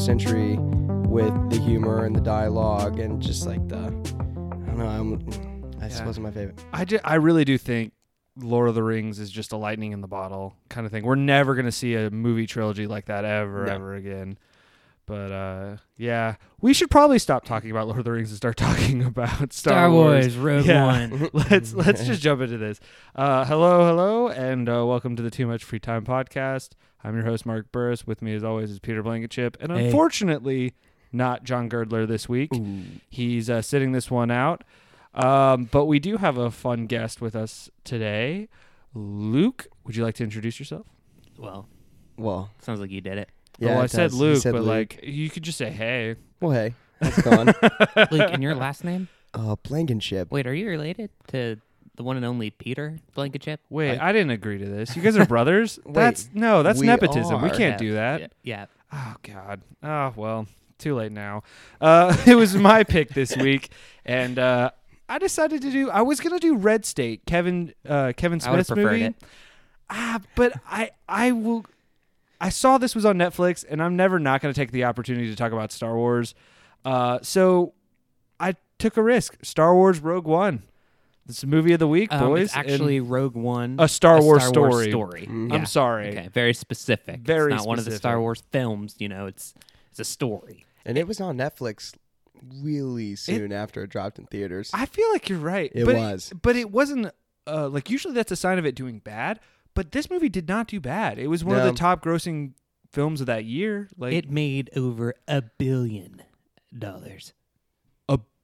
century with the humor and the dialogue and just like the I don't know. I'm, that just Yeah. wasn't my favorite. I, ju- I really do think Lord of the Rings is just a lightning in the bottle kind of thing. We're never going to see a movie trilogy like that ever, No. ever again. But uh, yeah, we should probably stop talking about Lord of the Rings and start talking about Star, Star Wars, Rogue Yeah. One. let's let's just jump into this. Uh, hello, hello, and uh, welcome to the Too Much Free Time podcast. I'm your host Mark Burris. With me, as always, is Peter Blankenship, and Hey. unfortunately, not John Girdler this week. He's uh, sitting this one out. Um, but we do have a fun guest with us today. Luke, would you like to introduce yourself? Well, Well, sounds like you did it. yeah, well, I said does. Luke, said but Luke. like you could just say hey. well, hey, how's it going? Luke, and your last name? uh, Blankenship. Wait, are you related to the one and only Peter Blankenship? Wait, I, didn't agree to this. You guys are brothers? Wait, that's no, that's we nepotism. We are. can't do that. Yeah. yeah. Oh God. Oh well, too late now. Uh, it was my pick this week, and uh, I decided to do. I was gonna do Red State, Kevin uh, Kevin I Smith's movie. it. Ah, but I I will. I saw this was on Netflix, and I'm never not gonna take the opportunity to talk about Star Wars. Uh, so I took a risk. Star Wars Rogue One. This is movie of the week, Um, boys. it's actually Rogue One, a Star, a Wars, Star story. Wars story. Mm. Yeah. I'm sorry. Okay, very specific. Very it's not one of the Star. Wars films. You know, it's it's a story. And it was on Netflix really soon after it dropped in theaters. I feel like you're right. It but was. but it wasn't. Uh, like usually that's a sign of it doing bad. But this movie did not do bad. It was one of No. the top grossing films of that year. Like it made over a billion dollars.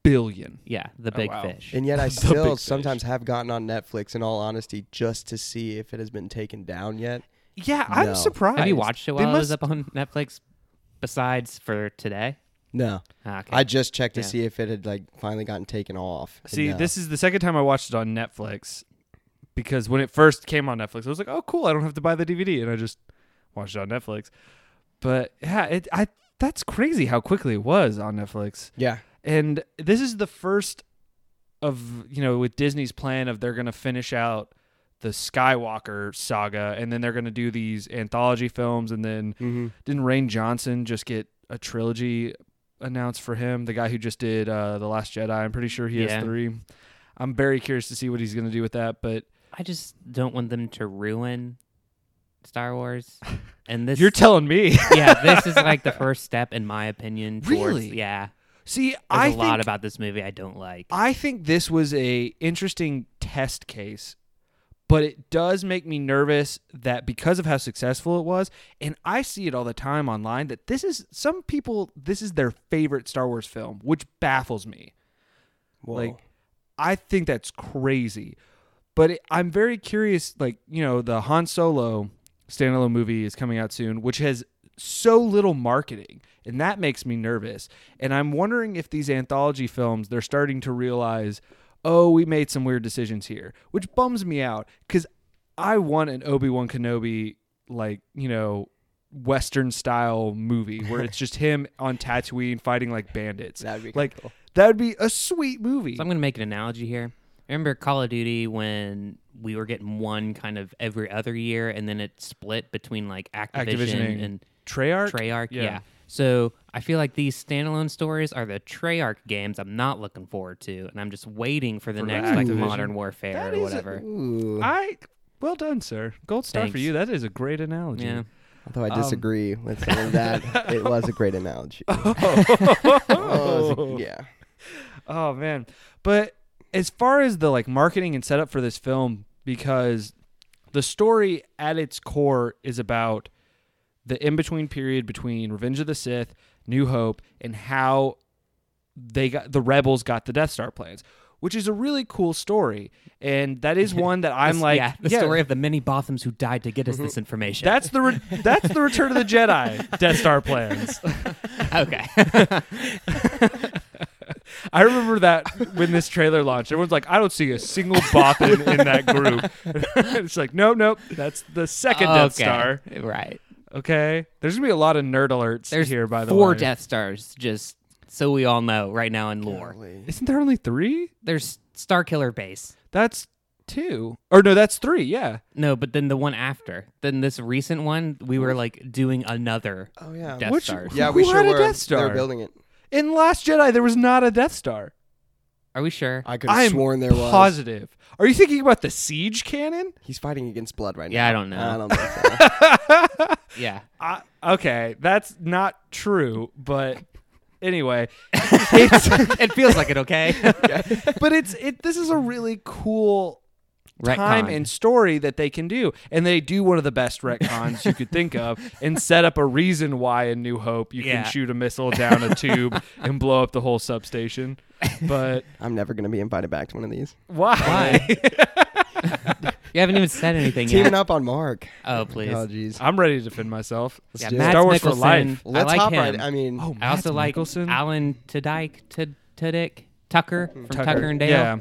A billion. Yeah, the Oh, big wow. fish. and yet I still big fish. sometimes have gotten on Netflix in all honesty just to see if it has been taken down yet. Yeah, I'm No. surprised. Have you watched it They while it was must- up on Netflix? Besides for today. No. Ah, okay. I just checked to Yeah. see if it had like finally gotten taken off. and See, no. this is the second time I watched it on Netflix because when it first came on Netflix, I was like, "Oh, cool! I don't have to buy the DVD," and I just watched it on Netflix. But yeah, it I that's crazy how quickly it was on Netflix. Yeah. And this is the first of you know with Disney's plan of they're going to finish out the Skywalker saga and then they're going to do these anthology films and then Mm-hmm. didn't Rian Johnson just get a trilogy announced for him the guy who just did uh the last Jedi I'm pretty sure he Yeah. has 3 I'm very curious to see what he's going to do with that but I just don't want them to ruin Star Wars. And this you're telling me Yeah, this is like the first step in my opinion towards Really? yeah. See There's I a think lot about this movie I don't like. I think this was a interesting test case, but it does make me nervous that because of how successful it was, and I see it all the time online that this is some people this is their favorite Star Wars film, which baffles me. Like I think that's crazy. But it, I'm very curious like, you know, the Han Solo standalone movie is coming out soon, which has so little marketing, and that makes me nervous. And I'm wondering if these anthology films they're starting to realize, "Oh, we made some weird decisions here," which bums me out cuz I want an Obi-Wan Kenobi like, you know, western style movie where it's just him on Tatooine fighting like bandits. That'd be like cool. that would be a sweet movie. So I'm going to make an analogy here. Remember Call of Duty when we were getting one kind of every other year and then it split between like Activision, Activision and and Treyarch? Treyarch? Yeah. Yeah. So I feel like these standalone stories are the Treyarch games I'm not looking forward to, and I'm just waiting for the For next like Activision. Modern Warfare That or whatever. Ooh. I well done, sir. Gold star for you. That is a great analogy. yeah. Although I Um, disagree with some of that, it was a great analogy. Oh, it was a- yeah. Oh man. But as far as the like marketing and setup for this film because the story at its core is about the in-between period between Revenge of the Sith, New Hope and how they got the rebels got the Death Star plans, which is a really cool story. And that is one that I'm This- like yeah, the story of the many Bothams who died to get us this mm-hmm. information. That's the re- that's the Return of the Jedi Death Star plans. okay. I remember that when this trailer launched, everyone's like, "I don't see a single Bothan in that group." it's like, no, nope, that's the second Death Star. Right. Okay, there's gonna be a lot of nerd alerts There's here. By the four way, Death Stars, just so we all know right now in lore. Golly. Isn't there only three? There's Starkiller Base. That's two. Or no, that's three. Yeah. No, but then the one after. Then this recent one, we were like doing another Oh yeah. Death Which- Stars. Yeah, we Who sure had a were. Death They Star? were building it. In Last Jedi, there was not a Death Star. Are we sure? I could have I'm sworn there was. positive. Are you thinking about the siege cannon? He's fighting against blood right now. Yeah, I don't know. I don't know. yeah. I, okay, that's not true, but anyway, it's it feels like it, okay? but it's it. This is a really cool time and story that they can do, and they do one of the best retcons you could think of, and set up a reason why in New Hope you Yeah. can shoot a missile down a tube and blow up the whole substation. But I'm never gonna be invited back to one of these. why? Why? You haven't even said anything yet. Teaming yet. up on Mark. Oh, please. Oh jeez. I'm ready to defend myself. Let's yeah, do it. Star Wars for life. I Let's like hop him. right. I mean, Oh, I also Mads like Alan Tudyk, Tud- Tudyk, Tucker from Tucker, and Dale. Yeah.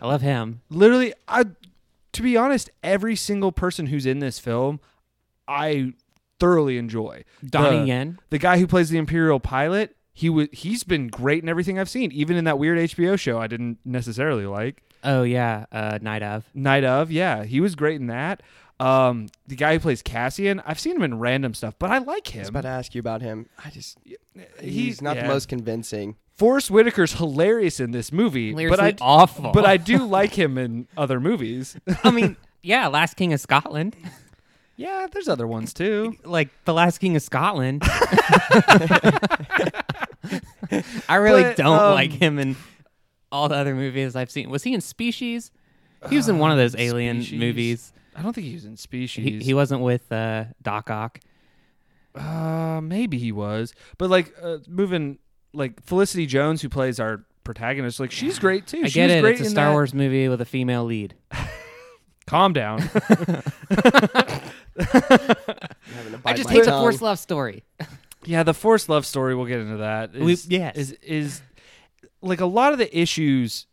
I love him. literally i to be honest every single person who's in this film i thoroughly enjoy Donnie the, Yen. the guy who plays the imperial pilot he was he's been great in everything i've seen even in that weird hbo show i didn't necessarily like Oh yeah, uh, Night of. night of yeah he was great in that um the guy who plays cassian i've seen him in random stuff but i like him. I was about to ask you about him. I just he's, He's- not yeah. the most convincing. Forrest whitaker's hilarious in this movie but i awful. but i do like him in other movies I mean, yeah, Last King of Scotland. yeah there's other ones too Like the Last King of Scotland. I really But, don't um, like him in all the other movies I've seen. Was he in Species? He was in one of those alien Species. movies. i don't think he was in species He, he wasn't with uh, Doc Ock. Uh, maybe he was, but like uh, moving like Felicity Jones, who plays our protagonist, like she's great too. I she get was it. Great It's a Star that- Wars movie with a female lead. Calm down. I'm having to I bite just hate the tongue. Force love story. yeah, the forced love story. We'll get into that. We- Is, yes. is is like a lot of the issues.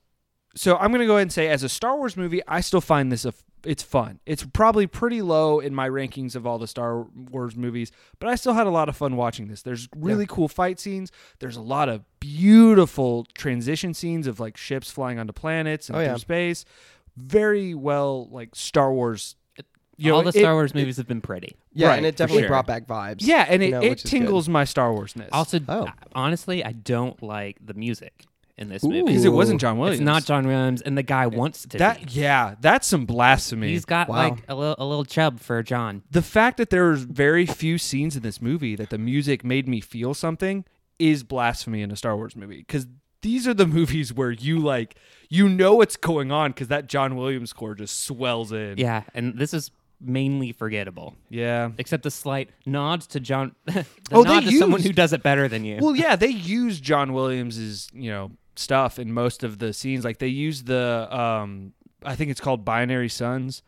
So I'm gonna go ahead and say, as a Star Wars movie, I still find this a f- it's fun. It's probably pretty low in my rankings of all the Star Wars movies, but I still had a lot of fun watching this. There's really cool fight scenes. There's a lot of beautiful transition scenes of like ships flying onto planets and Oh, through yeah. space. Very well, like Star Wars. You all know, the it- Star Wars movies have been pretty. Yeah, Right, and it definitely sure. brought back vibes. Yeah, and it, you know, it which good. tingles my Star Warsness. Also, Oh. honestly, I don't like the music in this Ooh. movie. because it wasn't John Williams. It's not John Williams, and the guy wants to. that. be. Yeah, that's some blasphemy. He's got Wow. like a little, a little chub for John. the fact that there's very few scenes in this movie that the music made me feel something is blasphemy in a Star Wars movie because these are the movies where you like you know what's going on because that John Williams score just swells in. Yeah, and this is mainly forgettable, yeah. except the slight nods to John. the Oh, they nod to someone who does it better than you. Well, yeah, they use John Williams's you know stuff in most of the scenes. Like they use the um, I think it's called Binary Sons.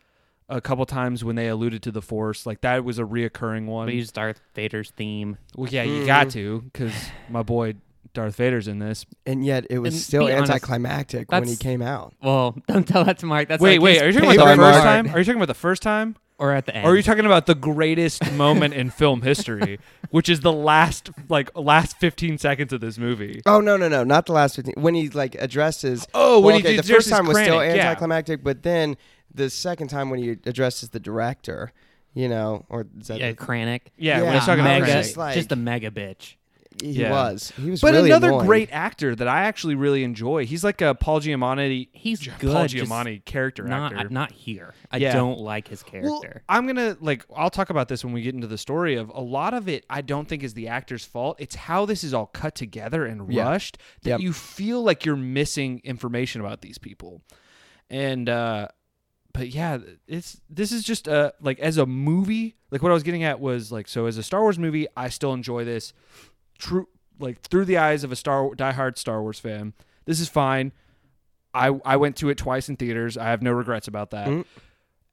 A couple times when they alluded to the Force, like that was a reoccurring one. we used Darth Vader's theme. Well, yeah, you Mhm. got to because my boy Darth Vader's in this. and yet it was And still be honest, anticlimactic when he came out. Well, don't tell that to Mark. That's wait, like wait, are you talking about the first part. time? Are you talking about the first time, or at the end? or are you talking about the greatest moment in film history, which is the last like last fifteen seconds of this movie? Oh no no no not the last fifteen when he like addresses. Oh, when well, he okay, the first time was still Krennic, yeah. anticlimactic, but then the second time when he addresses the director, you know, or is that yeah, the- Krennic. Yeah, when he's talking I about was Krennic. just like- just a mega bitch. He Yeah. was he was But really another annoying. great actor that I actually really enjoy. He's like a Paul Giamatti. He's J- good. Paul just Giamatti character not actor. not here. I Yeah. don't like his Well, character. I'm gonna like I'll talk about this when we get into the story of a lot of it. I don't think is the actor's fault. It's how this is all cut together and Yeah. rushed that Yep. you feel like you're missing information about these people. And uh but yeah, it's this is just uh like as a movie. Like what I was getting at was like so as a Star Wars movie, I still enjoy this. True, like through the eyes of a Star diehard Star Wars fan, this is fine. I I went to it twice in theaters. I have no regrets about that. Mm.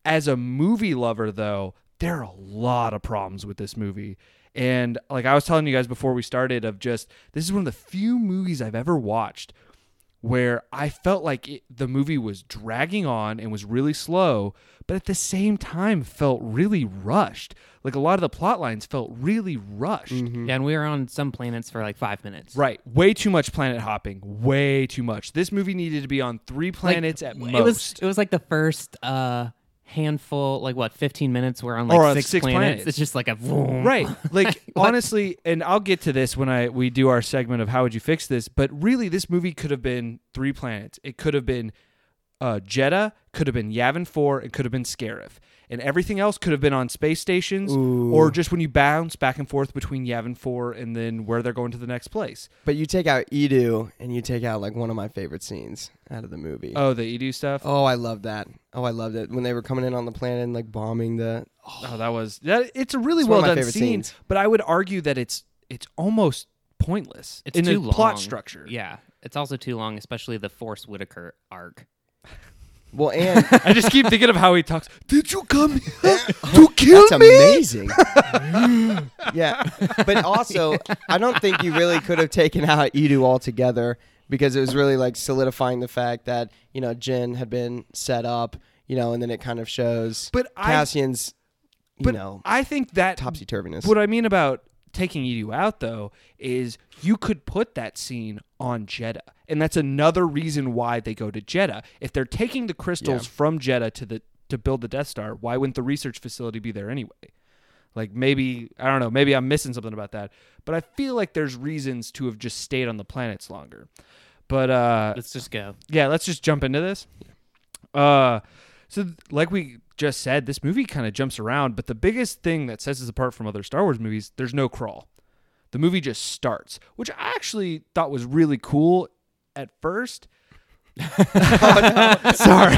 As a movie lover, though, there are a lot of problems with this movie. And like I was telling you guys before we started, of just this is one of the few movies I've ever watched where I felt like it, the movie was dragging on and was really slow, but at the same time felt really rushed. Like a lot of the plot lines felt really rushed. Mhm. Yeah, and we were on some planets for like five minutes. Right. Way too much planet hopping. Way too much. This movie needed to be on three Like, planets at It most. was it was like the first uh handful, like what, fifteen minutes. We're on Or like on six, six planets. planets. It's just like a vroom. Right. Like honestly, and I'll get to this when I we do our segment of how would you fix this, but really this movie could have been three planets. It could have been uh Jedha, could have been Yavin 4, it could have been Scarif. And everything else could have been on space stations Ooh. or just when you bounce back and forth between Yavin 4 and then where they're going to the next place. But you take out Eadu and you take out like one of my favorite scenes out of the movie. Oh, the Eadu stuff. Oh, I love that. Oh, I loved it when they were coming in on the planet and like bombing the. Oh, that was that. It's a really It's well one of my done favorite scene, scenes. but I would argue that it's it's almost pointless It's in too the plot structure. Yeah, it's also too long, especially the Force Whitaker arc. Well, and I just keep thinking of how he talks. Did you come here to kill that's me? amazing. yeah, but also I don't think you really could have taken out Eadu altogether because it was really like solidifying the fact that you know Jyn had been set up, you know, and then it kind of shows But I, Cassian's, you but know, I think that topsy turviness. what I mean about taking Eadu out though is you could put that scene on Jedha, and that's another reason why they go to Jedha. If they're taking the crystals Yeah. from Jedha to the to build the Death Star, why wouldn't the research facility be there anyway? Like maybe I don't know, maybe I'm missing something about that. But I feel like there's reasons to have just stayed on the planets longer. But uh Let's just go. yeah, let's just jump into this. Uh, so like we just said, this movie kind of jumps around, but the biggest thing that sets us apart from other Star Wars movies, there's no crawl. The movie just starts, which I actually thought was really cool at first. Sorry.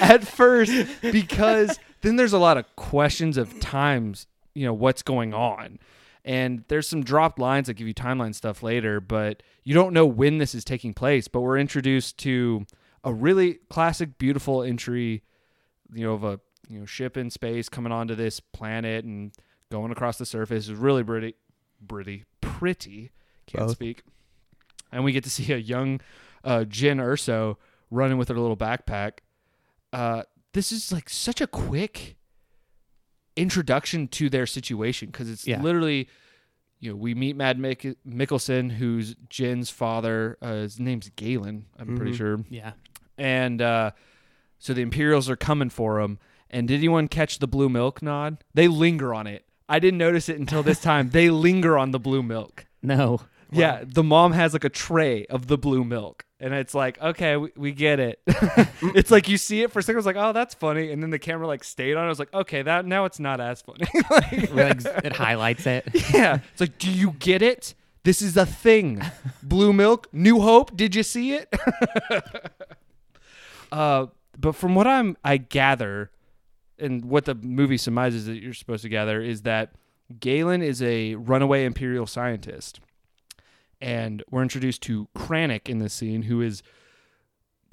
at first, because then there's a lot of questions of times, you know, what's going on. And there's some dropped lines that give you timeline stuff later, but you don't know when this is taking place. But we're introduced to a really classic, beautiful entry, you know, of a you know ship in space coming onto this planet and going across the surface. is really pretty, pretty, pretty. Can't Both. speak. And we get to see a young uh, Jyn Erso running with her little backpack. Uh, this is like such a quick introduction to their situation because it's Yeah. literally, you know, we meet Mad Mik- Mikkelsen, who's Jyn's father. Uh, his name's Galen, I'm pretty Mhm. sure. Yeah. And uh, so the Imperials are coming for him. And did anyone catch the blue milk nod? They linger on it. I didn't notice it until this time. They linger on the blue milk. No. Yeah, the mom has like a tray of the blue milk, and it's like, okay, we, we get it. it's like you see it for a second, it's like, oh, that's funny, and then the camera like stayed on. it. I was like, okay, that now it's not as funny. Like- Like, it highlights it. yeah, it's like, do you get it? This is a thing. Blue milk, New Hope. Did you see it? uh, but from what I'm, I gather, and what the movie surmises that you're supposed to gather is that Galen is a runaway Imperial scientist, and we're introduced to Krennic in this scene, who is,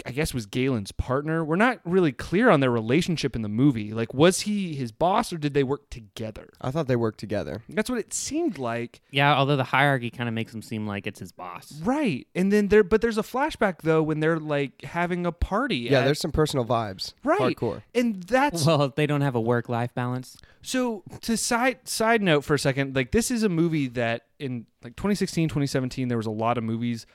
I guess, was Galen's partner. We're not really clear on their relationship in the movie. Like, was he his boss, or did they work together? I thought they worked together. That's what it seemed like. Yeah, although the hierarchy kind of makes him seem like it's his boss. Right. And then there but there's a flashback though when they're like having a party. Yeah, at- there's some personal vibes. Right. Hardcore. and that's Well, they don't have a work-life balance. so to side side note for a second, like this is a movie that in like 2016, 2017 there was a lot of movies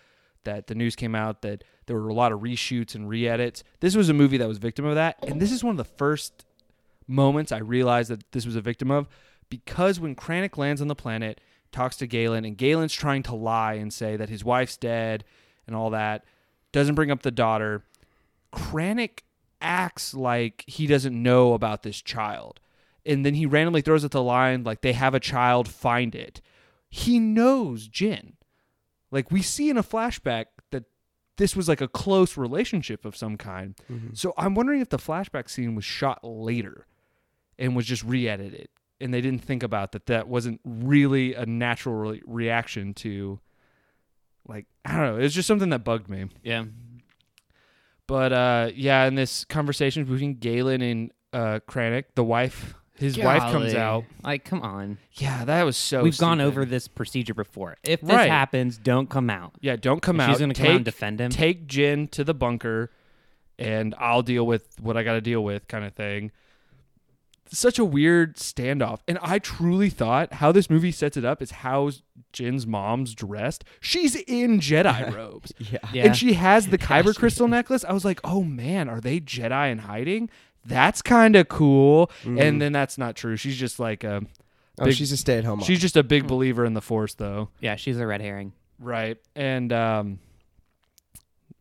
that the news came out that there were a lot of reshoots and re-edits. This was a movie that was victim of that, and this is one of the first moments I realized that this was a victim of because when Krennic lands on the planet, talks to Galen, and Galen's trying to lie and say that his wife's dead and all that, doesn't bring up the daughter. Krennic acts like he doesn't know about this child. And then he randomly throws at the line like they have a child, find it. He knows Jyn. Like we see in a flashback that this was like a close relationship of some kind. So I'm wondering if the flashback scene was shot later and was just re-edited and they didn't think about that that wasn't really a natural re- reaction to like I don't know, it was just something that bugged me. Yeah. But uh, yeah, in this conversation between Galen and uh, Krennic, the wife His wife comes out. Like, come on. Yeah, that was so. We've gone stupid. over this procedure before. If this Right. happens, don't come out. Yeah, don't come out. She's gonna come out and defend him. Take Jyn to the bunker, and I'll deal with what I got to deal with, kind of thing. Such a weird standoff, and I truly thought how this movie sets it up is how Jyn's mom's dressed. She's in Jedi robes. Yeah. yeah. And she has the Kyber crystal necklace. I was like, oh man, are they Jedi in hiding? That's kind of cool. And then that's not true. She's just like a, Oh, she's a stay-at-home. she's just a big believer in the Force, though. yeah, she's a red herring. Right. And um,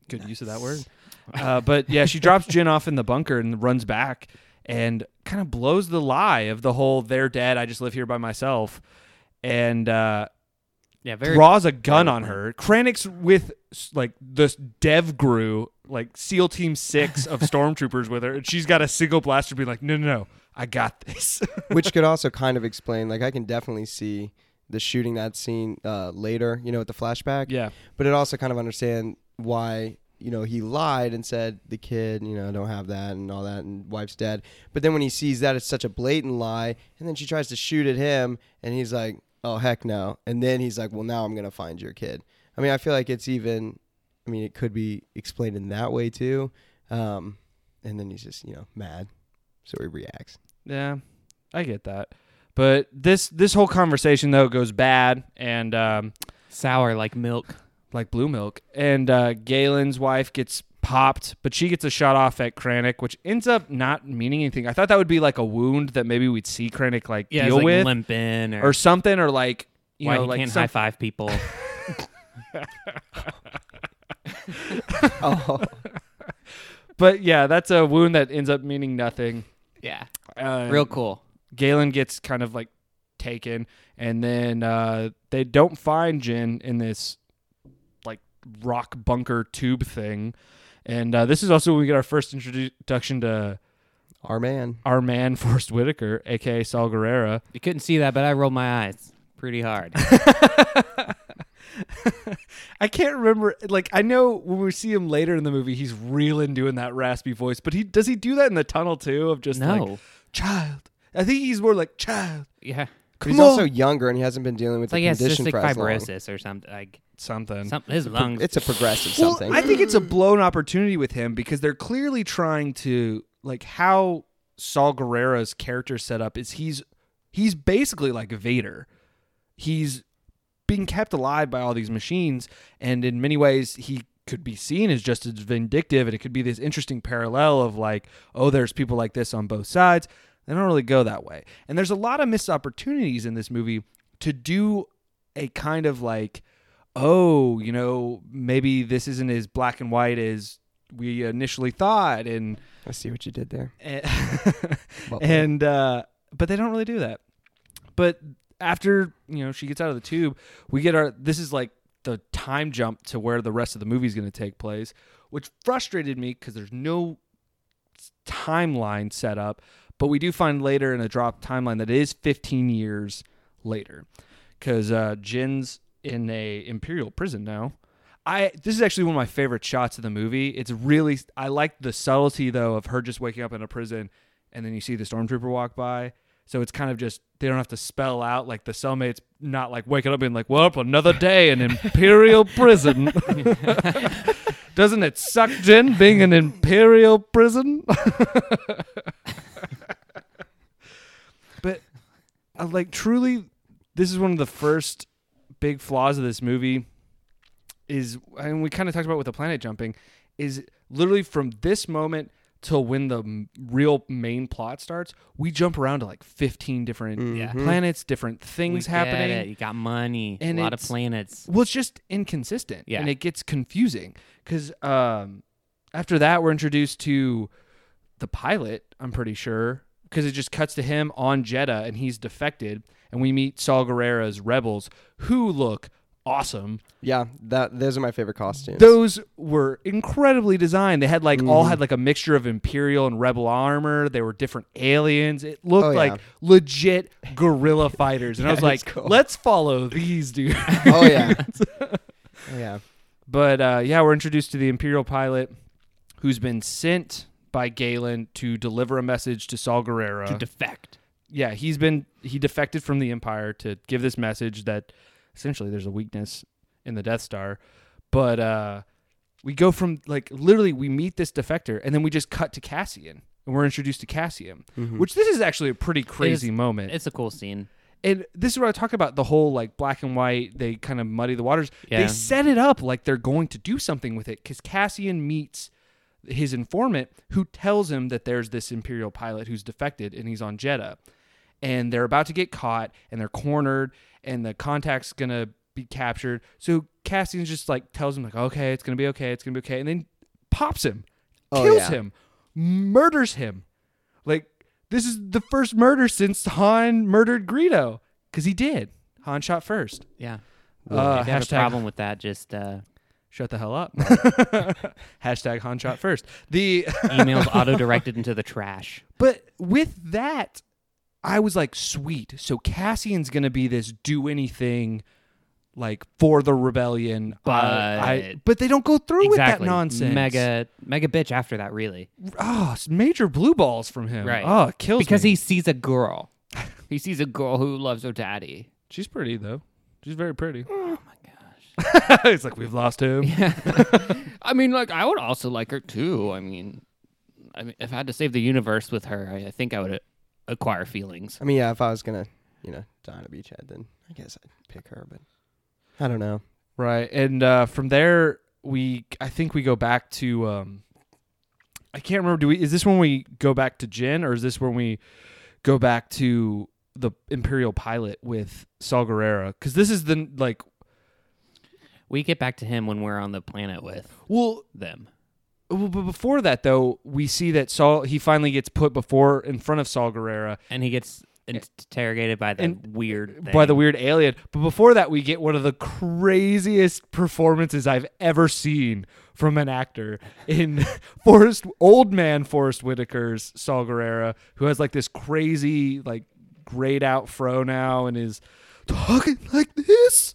good use of that word. Uh, but yeah, she drops Jyn off in the bunker and runs back and kind of blows the lie of the whole "they're dead. I just live here by myself." And uh, Yeah, very. draws a gun on her. Krennic's with like this Dev Gru, like SEAL Team Six of stormtroopers with her, and she's got a single blaster, being like, "No, no, no, I got this." which could also kind of explain. Like I can definitely see the shooting that scene uh, later. You know, with the flashback. yeah, But it also kind of understand why you know he lied and said the kid you know don't have that and all that and wife's dead. But then when he sees that it's such a blatant lie, and then she tries to shoot at him, and he's like, "Oh heck no!" And then he's like, "Well now I'm gonna find your kid." I mean, I feel like it's even. I mean, it could be explained in that way too. Um, and then he's just you know mad, so he reacts. yeah, I get that. But this this whole conversation though goes bad, and um, sour like milk. like blue milk, and uh, Galen's wife gets popped, but she gets a shot off at Krennic, which ends up not meaning anything. I thought that would be like a wound that maybe we'd see Krennic like Yeah, it's deal like with limping or, or something, or like you why know he like can't some- high five people. oh, But yeah, that's a wound that ends up meaning nothing. yeah, Uh, real cool. Galen gets kind of like taken, and then uh, they don't find Jyn in this like rock bunker tube thing. And uh, this is also when we get our first introduction to our man. our man Forest Whitaker, aka Saul Gerrera. You couldn't see that, but I rolled my eyes pretty hard. I can't remember. Like I know when we see him later in the movie, he's reeling doing that raspy voice. But he does he do that in the tunnel too? Of just no, like child. I think he's more like child. yeah, But he's Come also younger and he hasn't been dealing with it's like he the has condition cystic for as long. fibrosis or something. Like Something. some, his lungs. It's a progressive Well, something. I think it's a blown opportunity with him because they're clearly trying to like how Saul Gerrera's character set up is he's he's basically like Vader. He's being kept alive by all these machines, and in many ways he could be seen as just as vindictive, and it could be this interesting parallel of like, oh, there's people like this on both sides. They don't really go that way, and there's a lot of missed opportunities in this movie to do a kind of like oh, you know, maybe this isn't as black and white as we initially thought, and I see what you did there. Well and uh, but they don't really do that. But after you know she gets out of the tube, we get our. This is like the time jump to where the rest of the movie is going to take place, which frustrated me because there's no timeline set up. But we do find later in a drop timeline that it is 15 years later, because uh, Jyn's in a imperial prison now. I this is actually one of my favorite shots of the movie. It's really I like the subtlety though of her just waking up in a prison and then you see the stormtrooper walk by. So it's kind of just they don't have to spell out like the cellmate's not like waking up being like, "Well, another day in imperial prison." Doesn't it suck, Jen, being in imperial prison? but uh, like truly, this is one of the first big flaws of this movie. Is and we kind of talked about with the planet jumping, is literally from this moment till when the m- real main plot starts, we jump around to like fifteen different Yeah. Mhm. planets, different We things get happening. it. You got money, And a lot of it's- planets. Well, it's just inconsistent, Yeah. and it gets confusing because um, after that we're introduced to the pilot. I'm pretty sure because it just cuts to him on Jedha, and he's defected, and we meet Saul Gerrera's rebels, who look awesome. Yeah, that those are my favorite costumes. Those were incredibly designed. They had like all Mhm. had like a mixture of imperial and rebel armor. They were different aliens. It looked Oh, yeah. like legit guerrilla fighters, and I was like, cool. let's follow these dudes. oh yeah, oh yeah. But uh, yeah, we're introduced to the Imperial pilot who's been sent by Galen to deliver a message to Saul Guerrero To defect. yeah, he's been he defected from the Empire to give this message that essentially there's a weakness in the Death Star, but uh, we go from like literally we meet this defector and then we just cut to Cassian and we're introduced to Cassian, Mhm. which this is actually a pretty crazy moment. It's a cool scene. and this is what I talk about the whole like black and white. They kind of muddy the waters. They set it up like they're going to do something with it because Cassian meets his informant who tells him that there's this Imperial pilot who's defected and he's on Jedha. And they're about to get caught and they're cornered and the contact's gonna be captured. So Cassian just like tells him like, okay, it's gonna be okay, it's gonna be okay, and then pops him, Oh, kills yeah. him, murders him. Like this is the first murder since Han murdered Greedo because he did. Han shot first. Yeah. Uh, if you have a hashtag problem with that, just uh, shut the hell up. hashtag Han shot first. The emails auto directed into the trash. But with that, I was like, sweet. So Cassian's gonna be this do anything, like for the rebellion. But- I, I- but they don't go through with that nonsense. Mega mega bitch after that, really. oh, major blue balls from him. Right. Oh, kills because me. he sees a girl. he sees a girl who loves her daddy. she's pretty though. She's very pretty. Oh my gosh. it's like we've lost him. Yeah. I mean, like I would also like her too. I mean, I mean, if I had to save the universe with her, I, I think I would uh, acquire feelings. I mean, yeah, if I was gonna, you know, die on a beachhead, then I guess I'd pick her. But I don't know. Right. And uh, from there, we I think we go back to um, I can't remember. Do we? Is this when we go back to Jyn, or is this when we go back to the Imperial pilot with Saul Gerrera? Because this is the like. We get back to him when we're on the planet with Well, them. Well, but before that though, we see that Saul he finally gets put before in front of Saul Gerrera and he gets interrogated by the And- weird thing. by the weird alien. But before that, we get one of the craziest performances I've ever seen from an actor in Forest old man Forest Whitaker's Saul Gerrera, who has like this crazy like grayed out fro now and is talking like this.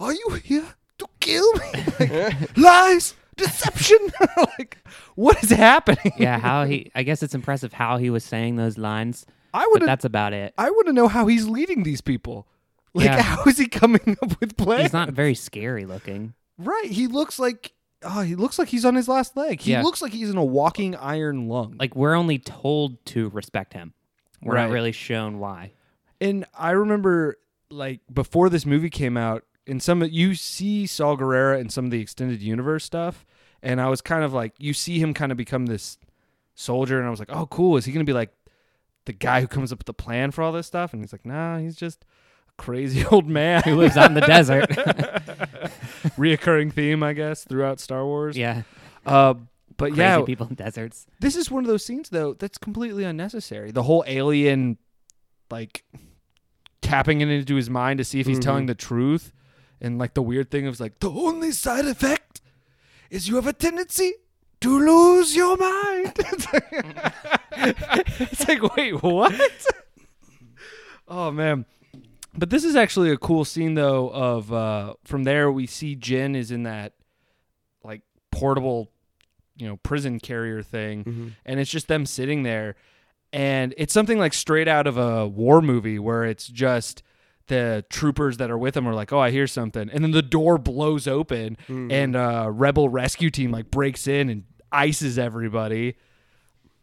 Are you here to kill me? Like, lies, deception. like what is happening? yeah, how he? I guess it's impressive how he was saying those lines, I would that's about it. I want to know how he's leading these people. Like Yeah. how is he coming up with plans? He's not very scary looking. Right. He looks like oh, he looks like he's on his last leg. He Yeah. looks like he's in a walking iron lung. Like we're only told to respect him. We're Right. not really shown why. and I remember like before this movie came out, in some of you see Saul Gerrera in some of the extended universe stuff, and I was kind of like you see him kind of become this soldier, and I was like, oh, cool. Is he gonna be like the guy who comes up with the plan for all this stuff? And he's like, nah, he's just a crazy old man Who lives out in the desert? Reoccurring theme, I guess, throughout Star Wars. yeah, Uh, but crazy yeah, people in deserts. this is one of those scenes though that's completely unnecessary. The whole alien like tapping it into his mind to see if he's Mhm. telling the truth and like the weird thing of like the only side effect is you have a tendency to lose your mind. it's, like, it's like, wait, what? oh man. But this is actually a cool scene though of uh from there we see Jin is in that like portable you know prison carrier thing Mm-hmm. and it's just them sitting there and it's something like straight out of a war movie where it's just the troopers that are with them are like oh i hear something and then the door blows open Mm-hmm. and uh rebel rescue team like breaks in and ices everybody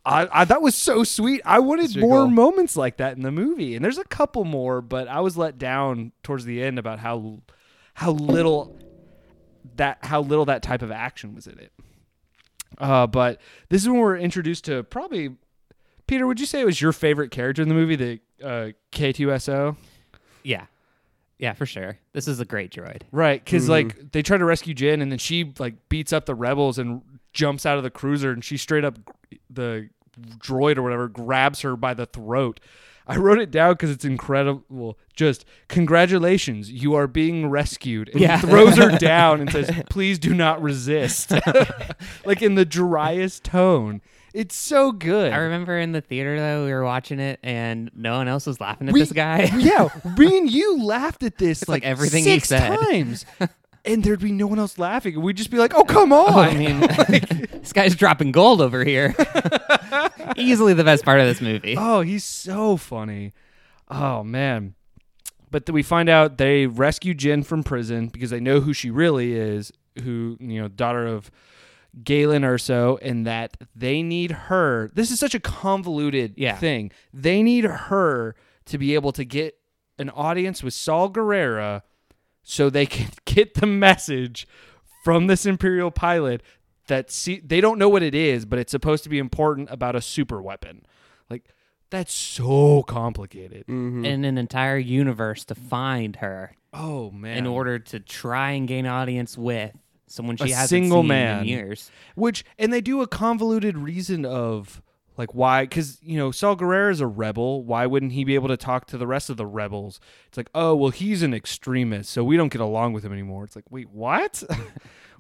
I, I that was so sweet. I wanted more cool. moments like that in the movie, and there's a couple more, but I was let down towards the end about how how little that how little that type of action was in it. Uh, but this is when we're introduced to probably Peter. Would you say it was your favorite character in the movie, the uh, K2SO? Yeah, yeah, for sure. This is a great droid. Right, because Mhm. like they try to rescue Jyn, and then she like beats up the rebels and jumps out of the cruiser, and she straight up the droid or whatever grabs her by the throat. I wrote it down because it's incredible. Just congratulations, you are being rescued. And Yeah. throws her down and says, "Please do not resist." like in the driest tone. It's so good. I remember in the theater though, we were watching it and no one else was laughing at We- this guy. yeah, me and you laughed at this like like everything he six said. times. and there'd be no one else laughing, and we'd just be like, "Oh, come oh, on!" I mean, this guy's dropping gold over here. Easily the best part of this movie. Oh, he's so funny. Oh man. But we find out they rescue Jyn from prison because they know who she really is, who, you know, daughter of Galen Erso, and that they need her. This is such a convoluted Yeah. thing. They need her to be able to get an audience with Saul Gerrera so they can get the message from this Imperial pilot that see, they don't know what it is, but it's supposed to be important about a super weapon. Like that's so complicated. Mhm. In an entire universe to find her Oh man. in order to try and gain audience with someone she A hasn't single seen man. in years. which and they do a convoluted reason of like why cuz you know Saul Guerrero is a rebel, why wouldn't he be able to talk to the rest of the rebels? It's like, "Oh, well he's an extremist, so we don't get along with him anymore." It's like, "Wait, what?"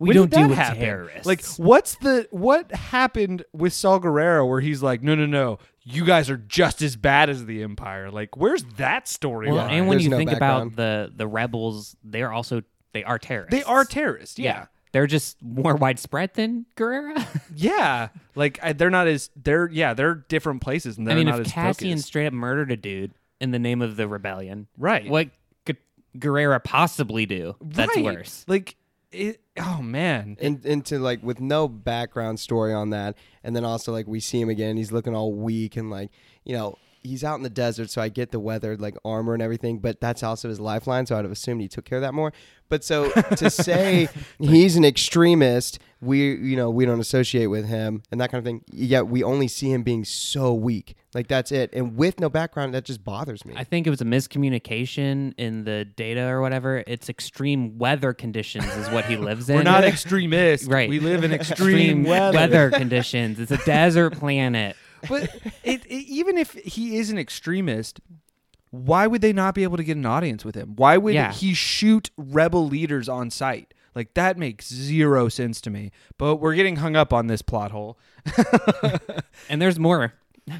We don't did that do with happen? terrorists. Like, what's the what happened with Saul Guerrero where he's like, no, no, no, you guys are just as bad as the Empire? Like, where's that story? well, and when There's you no think background. about the the rebels, they're also they are terrorists. they are terrorists. Yeah, They're just more widespread than Gerrera. yeah. Like I, they're not as they're yeah they're different places and I they're mean, not if as Cassian focused. straight up murdered a dude in the name of the rebellion, right, what could Gerrera possibly do that's Right. worse? Like it. Oh man. in, into like with no background story on that and then also like we see him again he's looking all weak and like you know he's out in the desert so i get the weather like armor and everything but that's also his lifeline so i'd have assumed he took care of that more but so to say he's an extremist we you know we don't associate with him and that kind of thing yet we only see him being so weak like that's it and with no background that just bothers me I think it was a miscommunication in the data or whatever. It's extreme weather conditions is what he lives in. We're not extremists. right. We live in extreme, weather conditions. It's a desert planet. But it, it, even if he is an extremist, why would they not be able to get an audience with him? Why would Yeah. he shoot rebel leaders on site? Like that makes zero sense to me. But we're getting hung up on this plot hole. And there's more.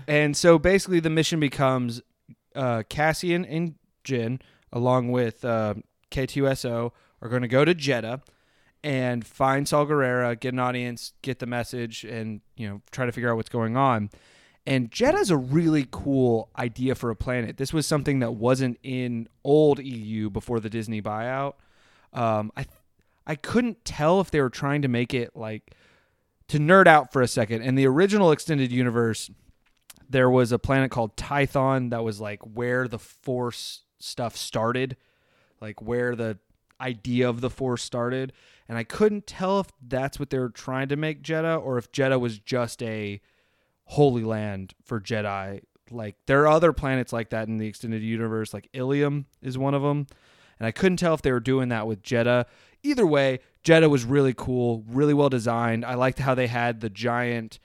And so basically, the mission becomes uh, Cassian and Jyn, along with uh, K2SO, are going to go to Jedha and find Saul Gerrera, get an audience, get the message, and you know try to figure out what's going on. And Jedha's a really cool idea for a planet. This was something that wasn't in old EU before the Disney buyout. Um, I I couldn't tell if they were trying to make it like to nerd out for a second. In the original extended universe, there was a planet called Tython that was like where the Force stuff started, like where the idea of the Force started. And I couldn't tell if that's what they were trying to make Jedha or if Jedha was just a holy land for Jedi. Like there are other planets like that in the extended universe, like Ilium is one of them. And I couldn't tell if they were doing that with Jedha. Either way, Jedha was really cool, really well designed. I liked how they had the giant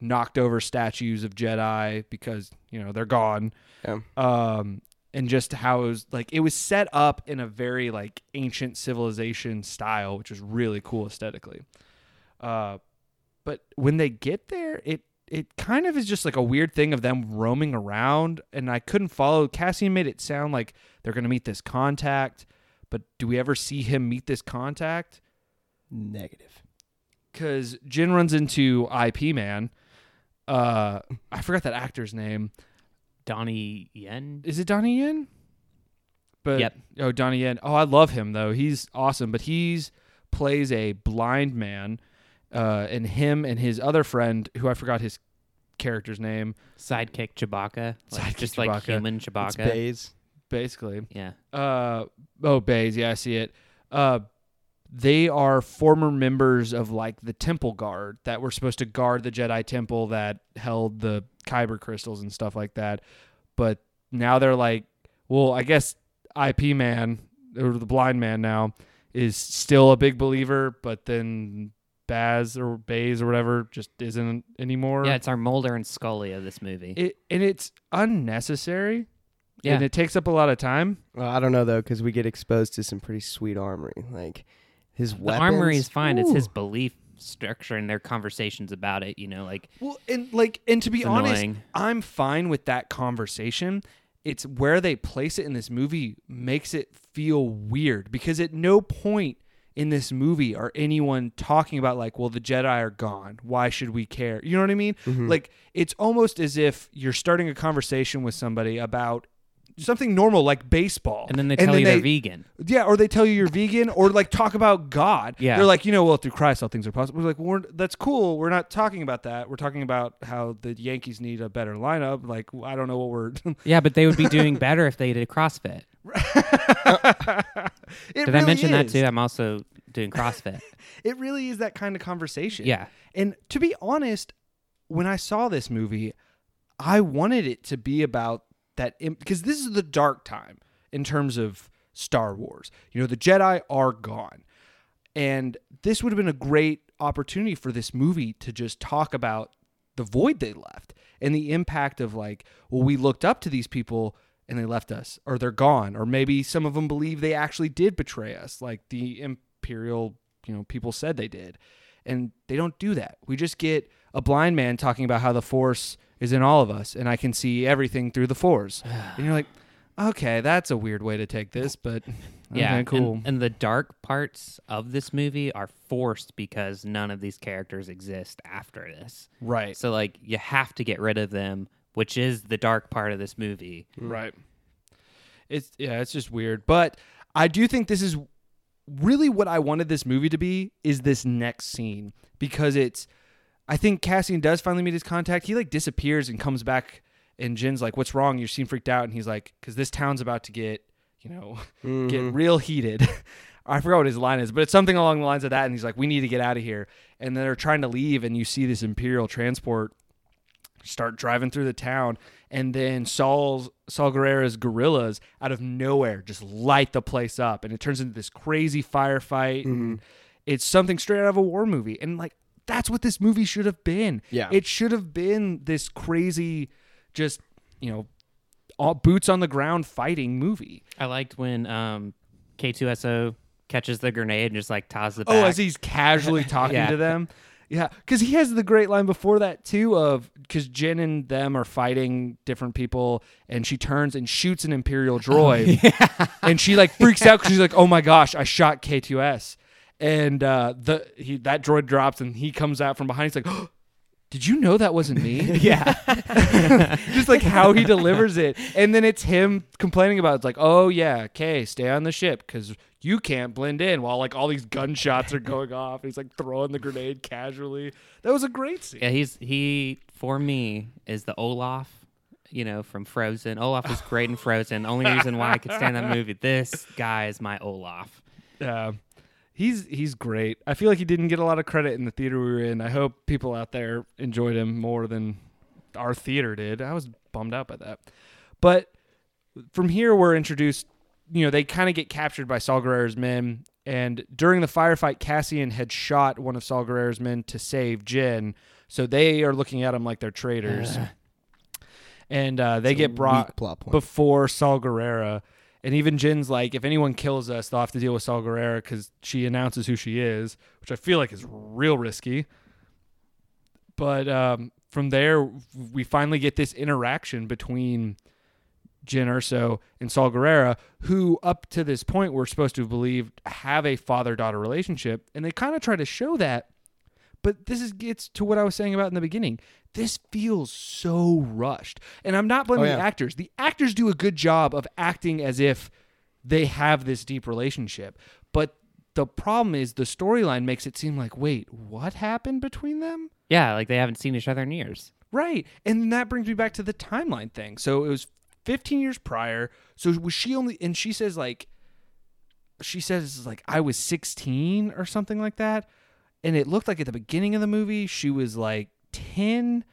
knocked over statues of Jedi because, you know, they're gone. Yeah. Um and just how it was like it was set up in a very like ancient civilization style, which was really cool aesthetically. Uh but when they get there, it it kind of is just like a weird thing of them roaming around and I couldn't follow Cassian made it sound like they're going to meet this contact, but do we ever see him meet this contact? negative Cuz Jyn runs into IP Man. Uh I forgot that actor's name. Donnie Yen. Is it Donnie Yen? But Yep. oh Donnie Yen. Oh, I love him though. He's awesome, but he's plays a blind man uh and him and his other friend who I forgot his character's name Sidekick Chewbacca. Like, Sidekick just like human Chewbacca. human it's Chewbacca. Baze. basically. Yeah. Uh oh, Bays, yeah, I see it. Uh they are former members of like the temple guard that were supposed to guard the Jedi temple that held the Kyber crystals and stuff like that. But now they're like, well, I guess IP man or the blind man now is still a big believer, but then Baz or Bays or whatever just isn't anymore. Yeah, it's our Mulder and Scully of this movie. it and it's unnecessary. Yeah. And it takes up a lot of time. Well, I don't know though, because we get exposed to some pretty sweet armory. Like his the weapons. armory is fine. It's his belief structure and their conversations about it. You know, like Well, and like, and to be It's honest, annoying. I'm fine with that conversation. It's where they place it in this movie makes it feel weird because at no point in this movie are anyone talking about like, well, the Jedi are gone. Why should we care? You know what I mean? Mm-hmm. Like it's almost as if you're starting a conversation with somebody about something normal like baseball, And then they tell you they're vegan. yeah, or they tell you you're vegan, or like talk about God. Yeah. they're like, you know, well, through Christ, all things are possible. We're like, well, we're, that's cool. We're not talking about that. We're talking about how the Yankees need a better lineup. Like, I don't know what we're. Yeah, but they would be doing better if they did CrossFit. It Did I really mention that too? I'm also doing CrossFit. It really is that kind of conversation. yeah. And to be honest, when I saw this movie, I wanted it to be about that because this is the dark time in terms of Star Wars. You know, the Jedi are gone. And this would have been a great opportunity for this movie to just talk about the void they left and the impact of like, well, we looked up to these people and they left us or they're gone or maybe some of them believe they actually did betray us like the imperial, you know, people said they did. And they don't do that. We just get a blind man talking about how the force is in all of us and I can see everything through the force. and you're like, okay, that's a weird way to take this, but Yeah, okay, and- cool. And, the dark parts of this movie are forced because none of these characters exist after this. right. So like you have to get rid of them, which is the dark part of this movie. Right. It's yeah, it's just weird. But I do think this is really what I wanted this movie to be is this next scene because it's I think Cassian does finally meet his contact. He like disappears and comes back and Jyn's like, "What's wrong? You seem freaked out." And he's like, "Cuz this town's about to get, you know, get mm-hmm. real heated." I forgot what his line is, but it's something along the lines of that and he's like, "We need to get out of here." And they're trying to leave and you see this imperial transport start driving through the town and then Saul's Saul Gerrera's guerrillas out of nowhere just light the place up and it turns into this crazy firefight and mm-hmm. it's something straight out of a war movie and like that's what this movie should have been Yeah. it should have been this crazy just you know all boots on the ground fighting movie I liked when um, K2SO catches the grenade and just like tosses it back. Oh, as he's casually talking Yeah. to them. Yeah, because he has the great line before that too of because Jyn and them are fighting different people, and she turns and shoots an Imperial droid, and she like freaks out because she's like, "Oh my gosh, I shot K2S," and uh, the he that droid drops and he comes out from behind. He's like. Oh, Did you know that wasn't me? yeah. Just like how he delivers it, and then it's him complaining about. It's like, oh yeah, okay, stay on the ship because you can't blend in while like all these gunshots are going off. He's like throwing the grenade casually. That was a great scene. yeah, he's he for me is the Olaf, you know, from Frozen. Olaf was great in Frozen. Only reason why I could stand that movie. This guy is my Olaf. Yeah. He's he's great. I feel like he didn't get a lot of credit in the theater we were in. I hope people out there enjoyed him more than our theater did. I was bummed out by that. But from here we're introduced, you know, they kind of get captured by Saul Gerrera's men and during the firefight Cassian had shot one of Saul Gerrera's men to save Jyn. So they are looking at him like they're traitors. and uh, they It's get brought before Saul Gerrera. And even Jyn's like, if anyone kills us, they'll have to deal with Saul Gerrera because she announces who she is, which I feel like is real risky. But um, from there, we finally get this interaction between Jyn Erso and Saul Gerrera, who up to this point we're supposed to believe have a father daughter relationship. And they kind of try to show that. But this is gets to what I was saying about in the beginning. This feels so rushed. And I'm not blaming Oh, yeah. the actors. The actors do a good job of acting as if they have this deep relationship. But the problem is the storyline makes it seem like, wait, what happened between them? Yeah, like they haven't seen each other in years. Right. And that brings me back to the timeline thing. So it was 15 years prior. So was she only, and she says, like, she says, like, I was 16 or something like that. And it looked like at the beginning of the movie, she was like 10.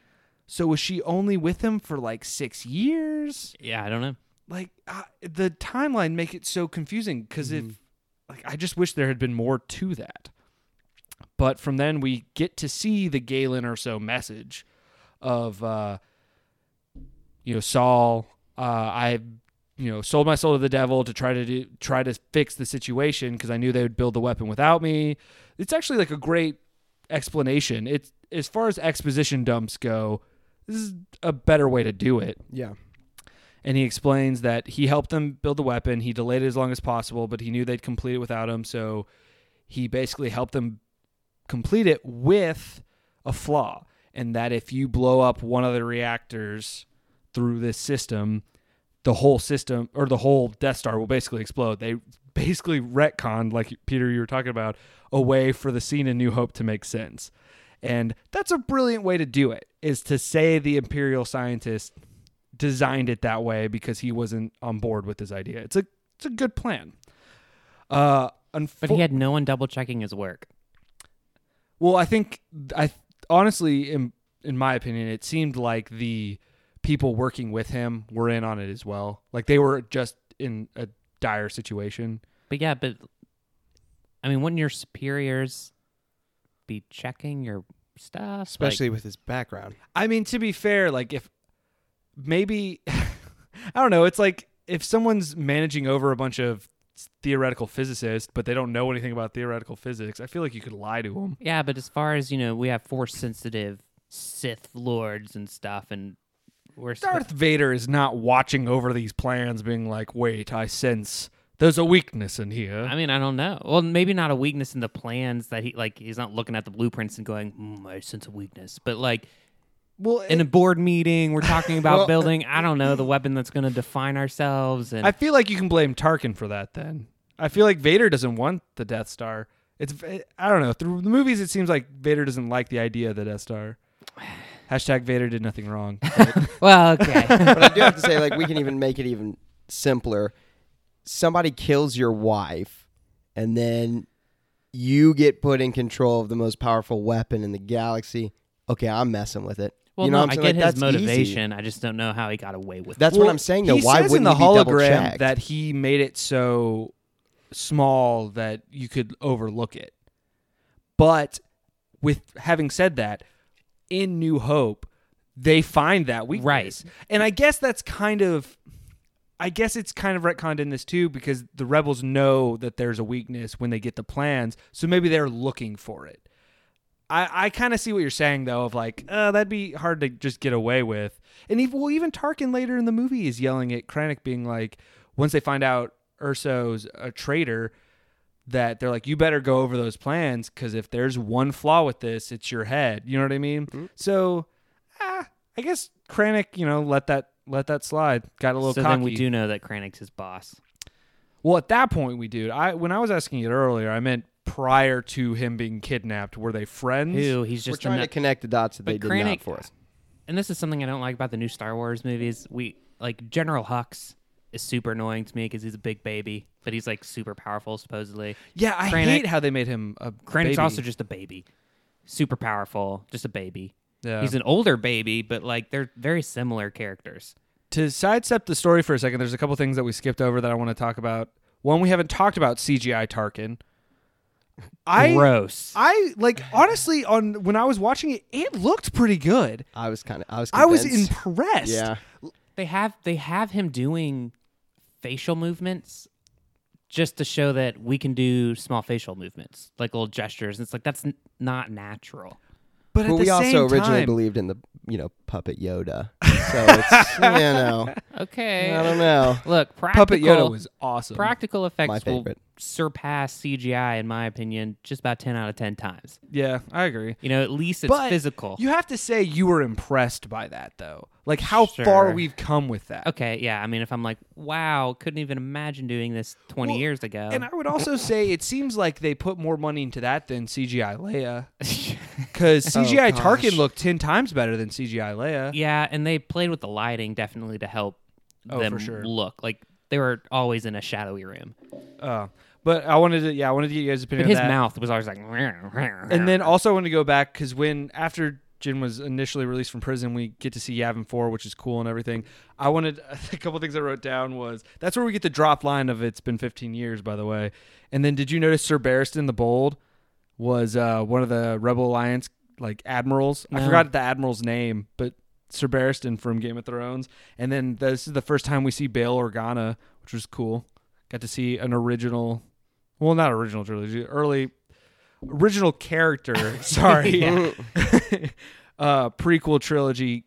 So was she only with him for like six years? Yeah, I don't know. Like, uh, the timeline make it so confusing because if, like, I just wish there had been more to that. But from then we get to see the Galen Erso message of uh you know Saul uh I you know sold my soul to the devil to try to do, try to fix the situation because I knew they would build the weapon without me. It's actually like a great explanation. It's as far as exposition dumps go, this is a better way to do it yeah. and he explains that he helped them build the weapon. He delayed it as long as possible, but he knew they'd complete it without him, so he basically helped them complete it with a flaw, and that if you blow up one of the reactors through this system, the whole system or the whole Death Star will basically explode. They basically retconned, like Peter, you were talking about, a way for the scene in New Hope to make sense. And that's a brilliant way to do it, is to say the Imperial scientist designed it that way because he wasn't on board with his idea. It's a it's a good plan. Uh, unfo- But he had no one double checking his work. well, I think I honestly, in in my opinion, it seemed like the people working with him were in on it as well. Like they were just in a dire situation. But yeah, but I mean, wouldn't your superiors be checking your stuff? Like, especially with his background. I mean, to be fair, like if maybe I don't know, it's like if someone's managing over a bunch of theoretical physicists, but they don't know anything about theoretical physics, I feel like you could lie to them. yeah, but as far as you know, we have force sensitive Sith lords and stuff, and we're Darth Vader is not watching over these plans, being like, "Wait, I sense there's a weakness in here." I mean, I don't know. Well, maybe not a weakness in the plans that he like. He's not looking at the blueprints and going, mm, "I sense a weakness," but like well, in a board meeting, we're talking about Well- building. I don't know the weapon that's going to define ourselves, and I feel like you can blame Tarkin for that. Then I feel like Vader doesn't want the Death Star. It's I don't know. Through the movies, it seems like Vader doesn't like the idea of the Death Star. Hashtag Vader did nothing wrong. well, okay. but I do have to say, like, we can even make it even simpler. Somebody kills your wife, and then you get put in control of the most powerful weapon in the galaxy. Okay, I'm messing with it. Well, you know no, what I'm I saying? get Like, his that's easy. motivation. I just don't know how he got away with it. That's it. what I'm saying. Though, he why says wouldn't in the he double hologram checked? that he made it so small that you could overlook it. But with having said that, in New Hope, they find that weakness. Right. And I guess that's kind of I guess it's kind of retconned in this too because the rebels know that there's a weakness when they get the plans, so maybe they're looking for it. I, I kind of see what you're saying though, of like, uh, that'd be hard to just get away with. And even well, even Tarkin later in the movie is yelling at Krennic, being like, once they find out Erso's a traitor, that they're like, you better go over those plans because if there's one flaw with this, it's your head. You know what I mean? Mm-hmm. So, ah, I guess Krennic, you know, let that let that slide. Got a little so cocky. then we do know that Krennic's his boss. Well, at that point, we do. I when I was asking it earlier, I meant prior to him being kidnapped. Were they friends? Who he's We're just trying a to connect the dots that they But did not for us. and this is something I don't like about the new Star Wars movies. We like General Hux is super annoying to me because he's a big baby, but he's like super powerful supposedly. Yeah, I Krennic- hate how they made him a Krennic's baby. also just a baby, super powerful, just a baby. Yeah. He's an older baby, but like they're very similar characters. to sidestep the story for a second, there's a couple things that we skipped over that I want to talk about. One, we haven't talked about CGI Tarkin. I Gross. I like honestly on when I was watching it, it looked pretty good. I was kind of. I was. I was impressed. Yeah. They have they have him doing facial movements just to show that we can do small facial movements, like little gestures. It's like that's n- not natural. but Well, at we the also same originally time, believed in the you know puppet Yoda, so it's you know Okay. I don't know. Look, practical, Puppet Yoda was awesome. practical effects My will favorite. Surpass CGI in my opinion just about 10 out of 10 times. yeah, I agree. You know, at least it's But physical. You have to say you were impressed by that though. Like how far we've come with that. okay, yeah. I mean, if I'm like, wow, couldn't even imagine doing this 20 Well, years ago. And I would also say it seems like they put more money into that than CGI Leia. Because oh, CGI gosh. Tarkin looked 10 times better than CGI Leia. yeah, and they played with the lighting definitely to help Oh, them for sure. look. Like they were always in a shadowy room. Uh, but I wanted to, yeah, I wanted to get you guys' opinion But his on that. mouth was always like And then also I wanted to go back because when after Jyn was initially released from prison, we get to see Yavin Four, which is cool and everything. I wanted a couple things I wrote down was that's where we get the drop line of it's been 15 years, by the way. And then did you notice Sir Barristan the Bold was uh, one of the Rebel Alliance like admirals? I forgot the admiral's name, but Sir Barristan from Game of Thrones. And then this is the first time we see Bail Organa, which was cool. Got to see an original, well, not original trilogy, early original character. sorry, uh, prequel trilogy.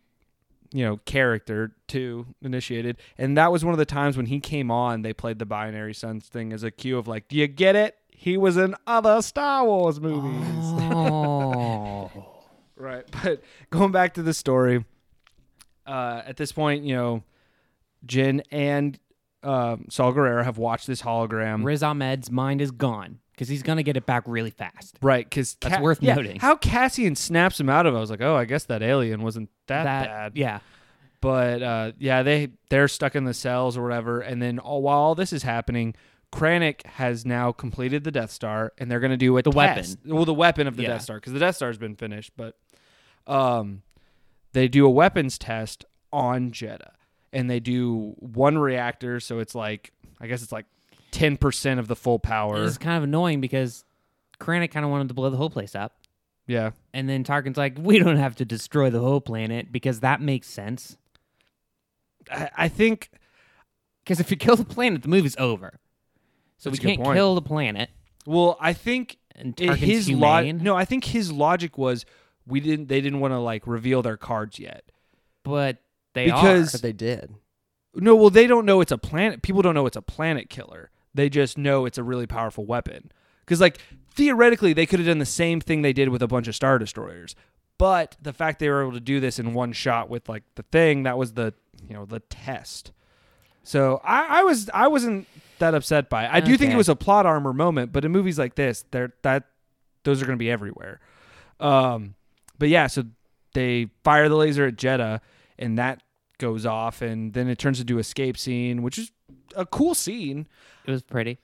You know, character to initiated, and that was one of the times when he came on. They played the binary suns thing as a cue of like, "Do you get it? he was in other Star Wars movies. Oh. Right. But going back to the story, uh, at this point, you know, Jyn and um, Saul Guerrero have watched this hologram. Riz Ahmed's mind is gone because he's gonna get it back really fast. Right, because That's worth noting. How Cassian snaps him out of it, I was like, oh, I guess that alien wasn't that, bad. yeah. But uh, yeah, they they're stuck in the cells or whatever, and then all, while all this is happening, Krennic has now completed the Death Star, and they're gonna do a The weapon. Well, the weapon of the Yeah. Death Star, because the Death Star's been finished, but um, they do a weapons test on Jedha, and they do one reactor, so it's like I guess it's like ten percent of the full power. It's kind of annoying because Krennic kind of wanted to blow the whole place up, yeah, and then Tarkin's like, "We don't have to destroy the whole planet because that makes sense. I, I think Because if you kill the planet, the movie's over. So That's we can't point. kill the planet." Well, I think And Tarkin's his lo- humane, no, I think his logic was we didn't they didn't want to like reveal their cards yet. but they Because- But they did. No, well they don't know it's a planet. People don't know it's a planet killer. They just know it's a really powerful weapon. Cuz like theoretically they could have done the same thing they did with a bunch of star destroyers. But the fact they were able to do this in one shot with like the thing, that was the you know, the test. So I, I was I wasn't that upset by it. I do think it was a plot armor moment, but in movies like this, they're that those are going to be everywhere. Um, but yeah, so they fire the laser at Jedha, and that goes off, and then it turns into escape scene, which is a cool scene. It was pretty.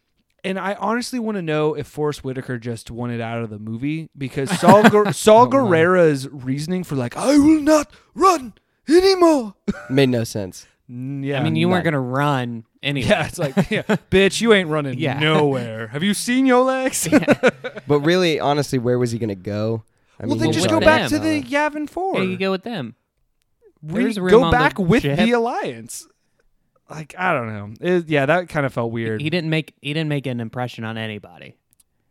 And I honestly want to know if Forest Whitaker just wanted out of the movie because Saul, Gu- Saul Oh. Gerrera's reasoning for like I will not run anymore. Made no sense. Yeah, I mean, you weren't gonna run anyway. Yeah, it's like, yeah, bitch, you ain't running Yeah. nowhere. Have you seen your legs? But really, honestly, where was he going to go? I well, then just go back to them. the Yavin Four. There you go with them. Re- There's room go on the back with ship. the alliance. Like I don't know. It- yeah, that kind of felt weird. He didn't make he didn't make an impression on anybody.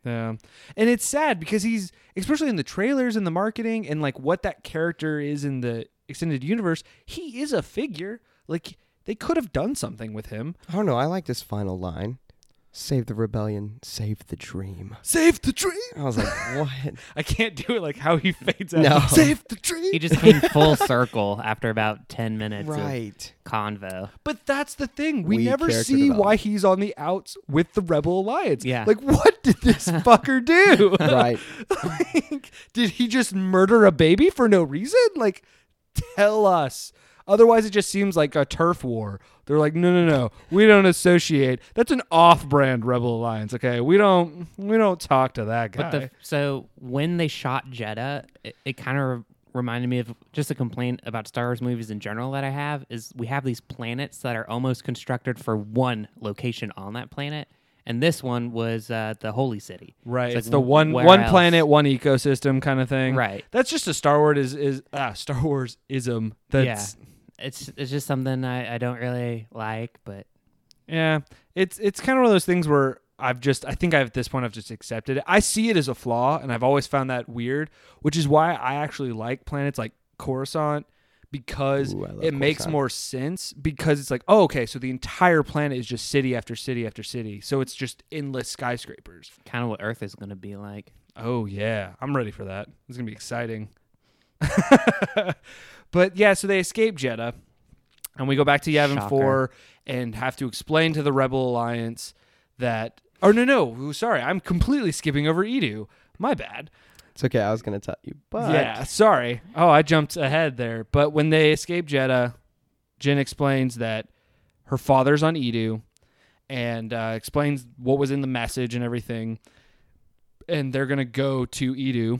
Yeah. And it's sad because he's especially in the trailers and the marketing and like what that character is in the extended universe, he is a figure. Like they could have done something with him. I don't know. I like this final line. Save the rebellion, save the dream. Save the dream. I was like, what? I can't do it like how he fades out. No. Save the dream. He just came full circle after about ten minutes right. of convo. But that's the thing. We Weak never character see why development. he's on the outs with the Rebel Alliance. Yeah. Like, what did this fucker do? Right. like, did he just murder a baby for no reason? Like, tell us. Otherwise, it just seems like a turf war. They're like, no, no, no, we don't associate. That's an off-brand Rebel Alliance. Okay, we don't, we don't talk to that guy. But the so when they shot Jedha, it, it kind of reminded me of just a complaint about Star Wars movies in general that I have is we have these planets that are almost constructed for one location on that planet, and this one was uh, the Holy City. right, It's it's, the one, one else? planet, one ecosystem kind of thing. Right. That's just a Star Wars is is ah Star Wars ism. That's It's it's just something I, I don't really like, but Yeah, it's it's kind of one of those things where I've just I think I at this point I've just accepted it. I see it as a flaw, and I've always found that weird, which is why I actually like planets like Coruscant because Ooh, I love it makes more sense because it's like oh okay so the entire planet is just city after city after city. So it's just endless skyscrapers. kind of what Earth is going to be like. oh yeah. I'm ready for that. It's gonna be exciting but yeah so they escape Jedha and we go back to Yavin Shocker. 4 and have to explain to the rebel alliance that Oh no no sorry i'm completely skipping over Eadu my bad It's okay. I was going to tell you. But yeah, sorry. Oh, I jumped ahead there. But when they escape Jedha, Jyn explains that her father's on Eadu and uh, explains what was in the message and everything. And they're going to go to Eadu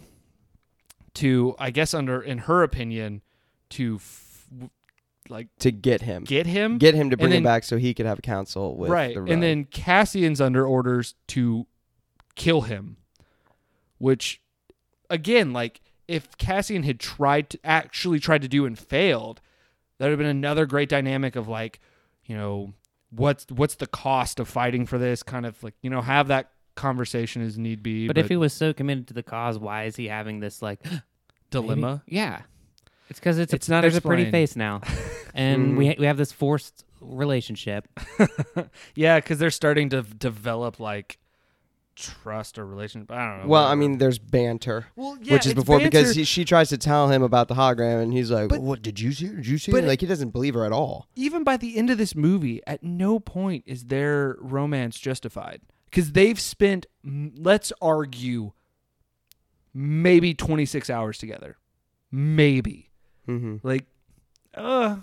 to, I guess, under, in her opinion, to f- like to get him. get him. Get him to bring then- him back so he could have a council with right. the And then Cassian's under orders to kill him, which, again, like if Cassian had tried to actually tried to do and failed, that would have been another great dynamic of like, you know, what's what's the cost of fighting for this kind of like you know have that conversation as need be. But, if he was so committed to the cause, why is he having this like dilemma, maybe- Yeah, it's because it's It's a, not there's a pretty explained. face now, and we ha- we have this forced relationship. yeah, because they're starting to v- develop like trust or relationship. I don't know. Well, I mean, there's banter, well, yeah, which is it's before because banter. he, she tries to tell him about the hologram, and he's like, But- "What did you see? Did you see?" but it? Like he doesn't believe her at all. even by the end of this movie, at no point is their romance justified because they've spent, let's argue, maybe 26 hours together, maybe. hmm Like, uh,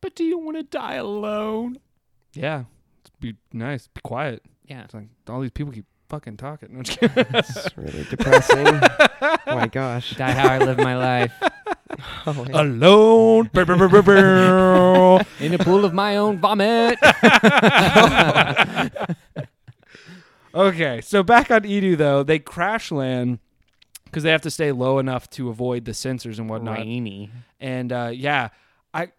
but do you want to die alone? Yeah, be nice, be quiet. Yeah. It's like all these people keep fucking talking. No, I'm just kidding. It's really depressing. oh my gosh. Die how I live my life Oh, yeah. alone. In a pool of my own vomit. okay, so back on Eadu though, they crash land because they have to stay low enough to avoid the sensors and whatnot. Rainy. And uh, yeah, I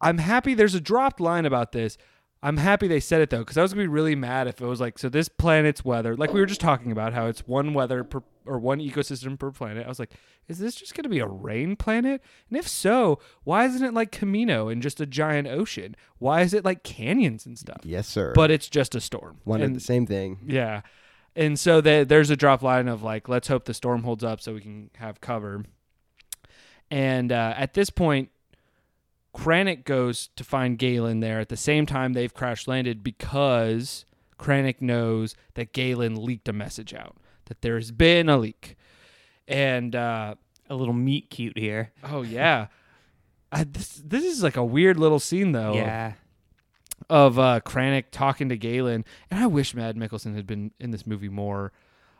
I'm happy. There's a dropped line about this. I'm happy they said it though, because I was gonna be really mad if it was like, so this planet's weather, like we were just talking about, how it's one weather per or one ecosystem per planet. I was like, is this just gonna be a rain planet? And if so, why isn't it like Kamino and just a giant ocean? Why is it like canyons and stuff? yes, sir. But it's just a storm. one and and the same thing. yeah. And so the, there's a drop line of like, let's hope the storm holds up so we can have cover. And uh, at this point, Krennic goes to find Galen there at the same time they've crash landed because Krennic knows that Galen leaked a message out, that there's been a leak. And uh, A little meat cute here. oh, yeah. I, this, this is like a weird little scene though Yeah. of uh, Krennic talking to Galen, and I wish Mad Mikkelsen had been in this movie more,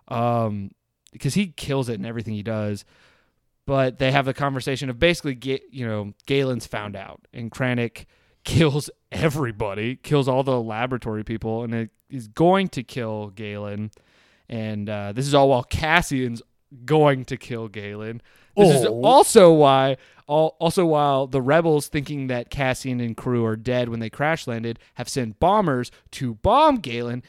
um, because he kills it in everything he does. But they have the conversation of basically, Ga- you know, Galen's found out, and Krennic kills everybody, kills all the laboratory people, and it is going to kill Galen. And uh, this is all while Cassian's going to kill Galen. This is Oh. also why, all, also while the rebels, thinking that Cassian and crew are dead when they crash landed, have sent bombers to bomb Galen.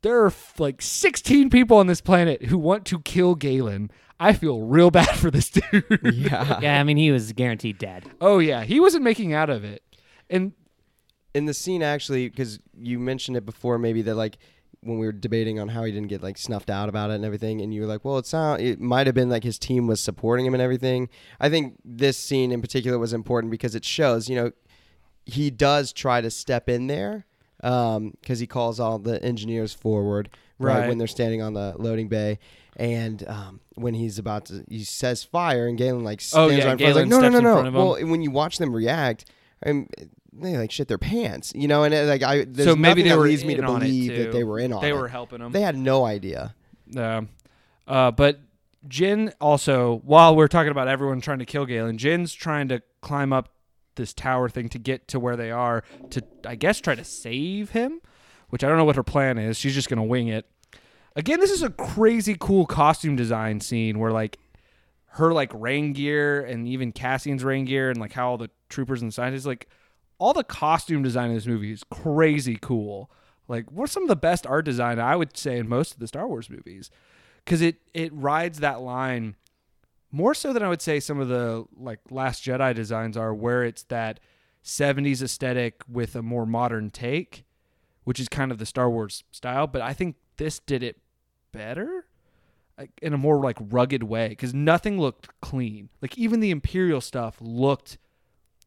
There are like 16 people on this planet who want to kill Galen. I feel real bad for this dude. Yeah. Yeah, I mean, he was guaranteed dead. oh yeah, he wasn't making out of it. And in the scene actually because you mentioned it before maybe that like when we were debating on how he didn't get like snuffed out about it and everything and you were like well it sound it might have been like his team was supporting him and everything i think this scene in particular was important because it shows you know he does try to step in there um, because he calls all the engineers forward right, Right. when they're standing on the loading bay and um, when he's about to he says fire and galen like Oh, stands yeah, right in front, Galen like no no no no front of him. well when you watch them react um, they like shit their pants, you know, and uh, like I there's so maybe they that were leads me to on it, believe that they were in on They it. were helping him. They had no idea. Yeah. Uh, but Jyn also, while we're talking about everyone trying to kill Galen, Jyn's trying to climb up this tower thing to get to where they are to, I guess, try to save him, which I don't know what her plan is. She's just going to wing it. Again, this is a crazy cool costume design scene where, like, her, like, rain gear and even Cassian's rain gear and, like, how all the troopers and scientists, like, all the costume design in this movie is crazy cool. Like, what's some of the best art design I would say in most of the Star Wars movies? Because it it rides that line more so than I would say some of the like Last Jedi designs are, where it's that '70s aesthetic with a more modern take, which is kind of the Star Wars style. But I think this did it better in a more like rugged way because nothing looked clean. Like even the Imperial stuff looked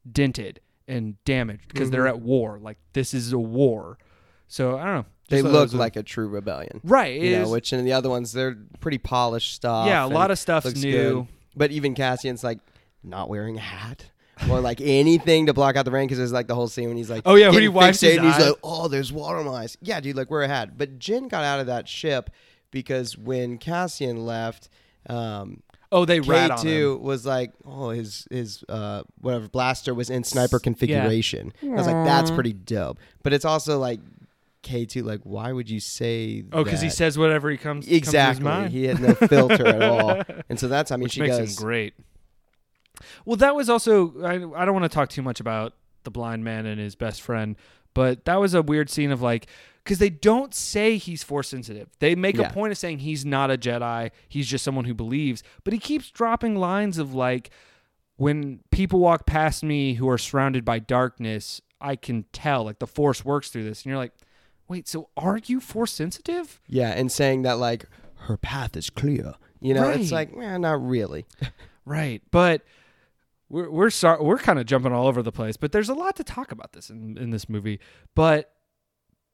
dented and damaged because they're mm-hmm. at war. Like this is a war. So I don't know. They Just it look like a true rebellion. right. You know, is- which in the other ones they're pretty polished stuff. yeah, a lot of stuff's new. good. But even Cassian's like not wearing a hat or like anything to block out the rain because there's like the whole scene when he's like, Oh, yeah, when he wipes his fixated and he's eye. like, oh, there's water on my eyes. Yeah, dude, like wear a hat. But Jyn got out of that ship because when Cassian left, um, Oh, they K rat on him. two was like, oh, his his uh whatever blaster was in sniper configuration. I was like, that's pretty dope. But it's also like K two, like, why would you say? Oh, because he that? says whatever he comes Comes to exactly. his mind. He had no filter at all, and so that's I mean which she makes goes. him great. Well, that was also I, I don't want to talk too much about the blind man and his best friend, but that was a weird scene of like because they don't say he's force sensitive. They make Yeah. a point of saying he's not a Jedi. He's just someone who believes, but he keeps dropping lines of like when people walk past me who are surrounded by darkness, I can tell like the force works through this, and you're like. wait, so are you force sensitive? Yeah, and saying that like her path is clear. You know, it's like, eh, not really. Right, but we're we're sorry we're kind of jumping all over the place, but there's a lot to talk about this in in this movie. But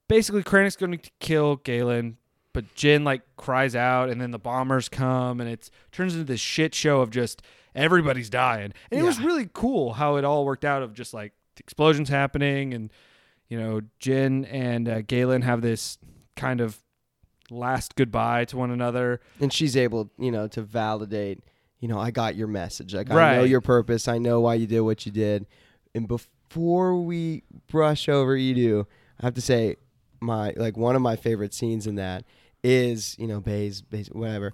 basically, Krennic's going to kill Galen, but Jyn like cries out, and then the bombers come, and it turns into this shit show of just everybody's dying. And it was really cool how it all worked out of just like explosions happening, and you know, Jyn and uh, Galen have this kind of last goodbye to one another. And she's able, you know, to validate, you know, I got your message. Like I know your purpose. I know why you did what you did. And before we brush over Eadu, I have to say my like one of my favorite scenes in that is, you know, Baze, Baze whatever.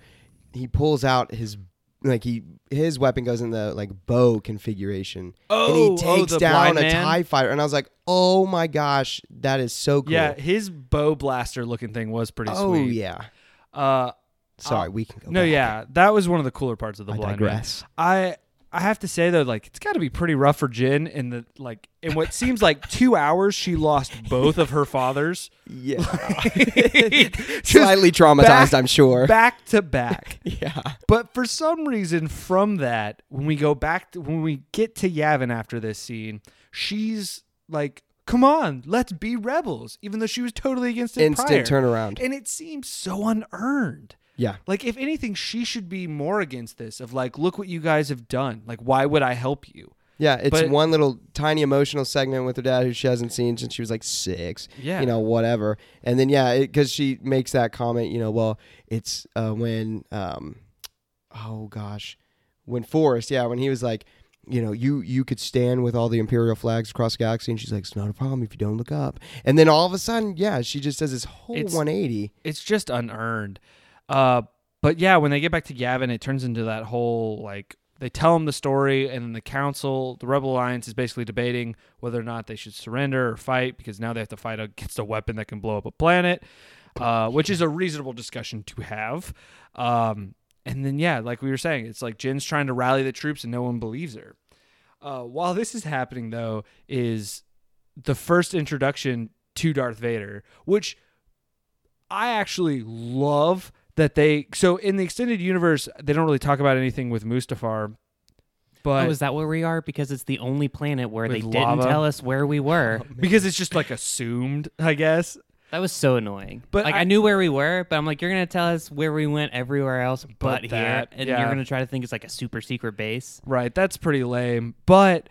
He pulls out his like he his weapon goes in the like bow configuration. Oh, and he Oh, oh, takes down a man? TIE fighter. And I was like, oh my gosh, that is so cool. Yeah, his bow blaster looking thing was pretty oh sweet. yeah. Uh, Sorry, Uh, we can go no, back. yeah, that was one of the cooler parts of the I blind digress. man. I I have to say though, like it's got to be pretty rough for Jyn in the like in what seems like two hours. She lost both of her fathers Yeah. Slightly traumatized, back- I'm sure. back to back. yeah. But for some reason, from that, when we go back, to, when we get to Yavin after this scene, she's like, "Come on, let's be rebels," even though she was totally against it Instant prior. turnaround. and it seems so unearned. Yeah. Like, if anything, she should be more against this. Of like, look what you guys have done. Like, why would I help you? Yeah, it's But- one little tiny emotional segment with her dad who she hasn't seen since she was like six. Yeah. You know, whatever. And then, yeah, because she makes that comment, you know, well, it's uh, when, um, oh gosh, when Forest, yeah, when he was like, you know, you you could stand with all the Imperial flags across the galaxy, and she's like, it's not a problem if you don't look up. And then all of a sudden, yeah, she just does this whole It's- 180. It's just unearned. Uh, but yeah, when they get back to Yavin, it turns into that whole like they tell him the story, and then the council, the Rebel Alliance, is basically debating whether or not they should surrender or fight because now they have to fight against a weapon that can blow up a planet, uh, which is a reasonable discussion to have. Um, and then yeah, like we were saying, it's like Jyn's trying to rally the troops, and no one believes her. Uh, while this is happening, though, is the first introduction to Darth Vader, which I actually love that they. So in the extended universe, they don't really talk about anything with Mustafar, but oh, is that where we are? Because it's the only planet where they With didn't tell us where we were. because it's just like assumed, I guess. That was so annoying. But like I- I, knew where we were, but I'm like, you're gonna tell us where we went everywhere else but, But here, that, and yeah. you're gonna try to think it's like a super secret base. Right, that's pretty lame. But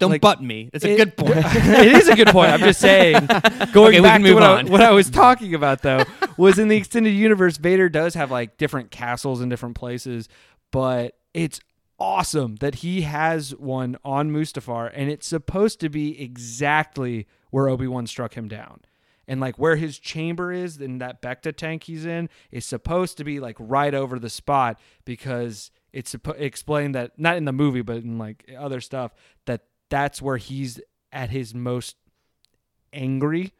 Don't Like, butt me. It's a it- good point. it is a good point. I'm just saying. Going Okay, back to what I, on. what I was talking about, though, was in the extended universe, Vader does have like different castles in different places, but it's awesome that he has one on Mustafar, and it's supposed to be exactly where Obi Wan struck him down. And like where his chamber is in that Bacta tank he's in is supposed to be like right over the spot because it's explained that not in the movie but in like other stuff that that's where he's at his most angry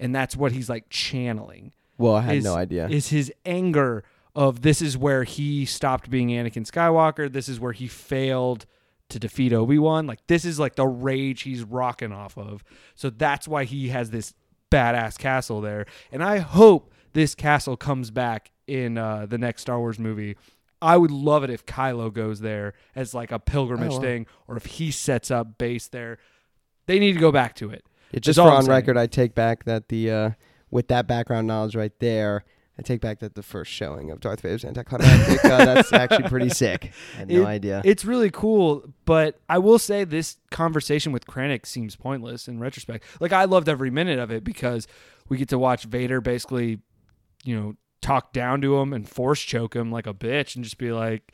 and that's what he's like channeling. Well, I had is, no idea. is his anger of this is where he stopped being Anakin Skywalker this is where he failed to defeat Obi-Wan like this is like the rage he's rocking off of. So that's why he has this badass castle there. And I hope this castle comes back in uh, the next Star Wars movie I would love it if Kylo goes there as like a pilgrimage Oh, wow. thing or if he sets up base there they need to go back to it Yeah, just for on saying. record, I take back that the uh, with that background knowledge right there, I take back that the first showing of Darth Vader's anticlimactic. uh, that's actually pretty sick. I had no It- idea. It's really cool, but I will say this conversation with Krennic seems pointless in retrospect. Like I loved every minute of it because we get to watch Vader basically, you know, talk down to him and force choke him like a bitch and just be like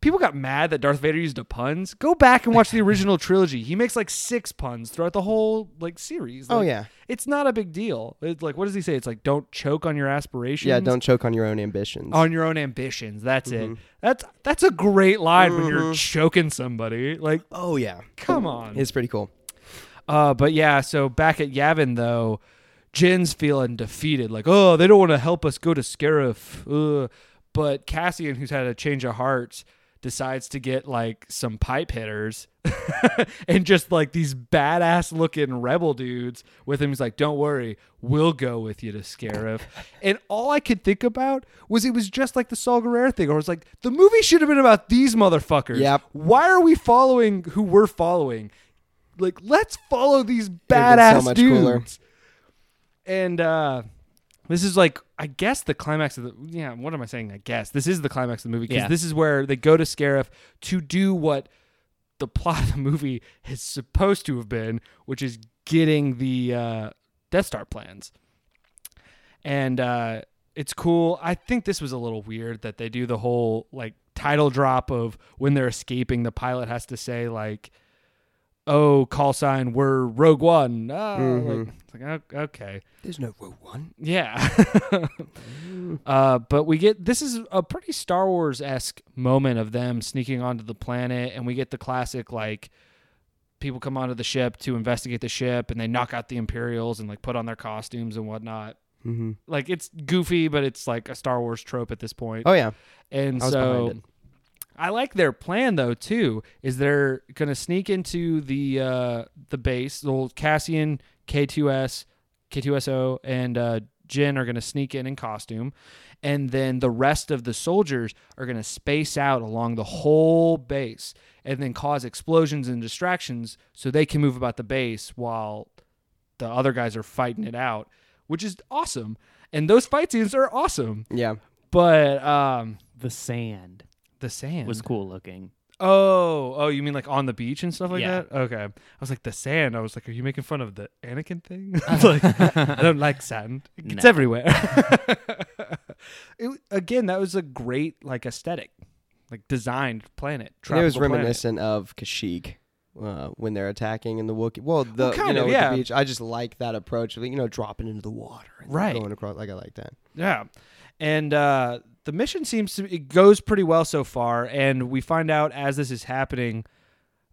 People got mad that Darth Vader used a puns. Go back and watch the original trilogy. He makes like six puns throughout the whole like series. oh yeah, it's not a big deal. It's like what does he say? It's like don't choke on your aspirations. yeah. Don't choke on your own ambitions. on your own ambitions. That's it. Mhm. That's that's a great line when you're Mhm. choking somebody. Like, oh yeah, come on. it's pretty cool. Uh, but yeah, so back at Yavin though, Jyn's feeling defeated. Like, oh, they don't want to help us go to Scarif. Ugh. But Cassian, who's had a change of hearts, decides to get like some pipe hitters and just like these badass looking rebel dudes with him. He's like, "Don't worry, we'll go with you to Scarif." and all I could think about was it was just like the Saul Guerrero thing, or it was like the movie should have been about these motherfuckers. Yep. Why are we following who we're following? Like, let's follow these badass so dudes. cooler. And uh this is like I guess the climax of the yeah, what am I saying? I guess. This is the climax of the movie because Yeah. this is where they go to Scarif to do what the plot of the movie is supposed to have been, which is getting the uh Death Star plans. And uh it's cool. I think this was a little weird that they do the whole like title drop of when they're escaping the pilot has to say like oh call sign we're rogue one ah, Mhm. like, it's like "Oh, okay There's no Rogue One. yeah. uh, but we get this is a pretty Star Wars esque moment of them sneaking onto the planet, and we get the classic like people come onto the ship to investigate the ship, and they knock out the Imperials and like put on their costumes and whatnot. Mm-hmm. Like it's goofy, but it's like a Star Wars trope at this point. Oh yeah, and so. I like their plan though too. Is they're gonna sneak into the uh, the base. The old Cassian, K2S, K2SO, and uh, Jyn are gonna sneak in in costume, and then the rest of the soldiers are gonna space out along the whole base, and then cause explosions and distractions so they can move about the base while the other guys are fighting it out, which is awesome. And those fight scenes are awesome. Yeah, But um, The sand the sand was cool looking. Oh, oh, you mean like on the beach and stuff like Yeah. that? Okay. I was like the sand. I was like, are you making fun of the Anakin thing? I was like, I don't like sand. It's No. everywhere. it, again, that was a great like aesthetic, like designed planet. and it was tropical planet. reminiscent of Kashyyyk. Uh, when they're attacking in the Wookiee, well, the Well, kind you know of, with yeah. the beach, I just like that approach of you know dropping into the water, and Right. Going across, like I like that. Yeah. And uh, the mission seems to it goes pretty well so far, and we find out as this is happening,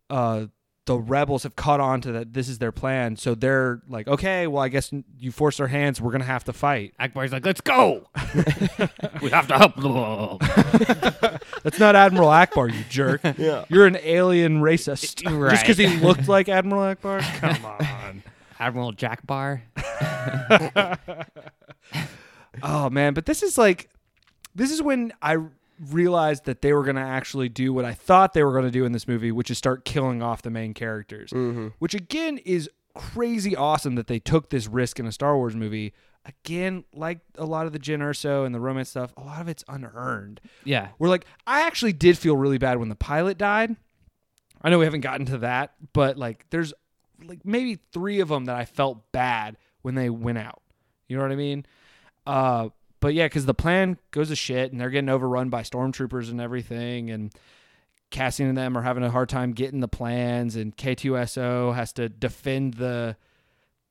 uh, the rebels have caught on to that this is their plan. So they're like, okay, well, I guess you force our hands. We're gonna have to fight. Ackbar's like, let's go. we have to help the. That's not Admiral Ackbar, you jerk. Yeah. You're an alien racist. Right. Just because he looked like Admiral Ackbar? Come on. Admiral Jack Bar. Oh man, but this is like this is when I realized that they were going to actually do what I thought they were going to do in this movie, which is start killing off the main characters. Mm-hmm. Which again is crazy awesome that they took this risk in a Star Wars movie. Again, like a lot of the Jyn Erso and the romance stuff, a lot of it's unearned. Yeah. We're like, I actually did feel really bad when the pilot died. I know we haven't gotten to that, but like, there's like maybe three of them that I felt bad when they went out. You know what I mean? Uh, but yeah, because the plan goes to shit, and they're getting overrun by stormtroopers and everything, and Cassian and them are having a hard time getting the plans, and K2SO has to defend the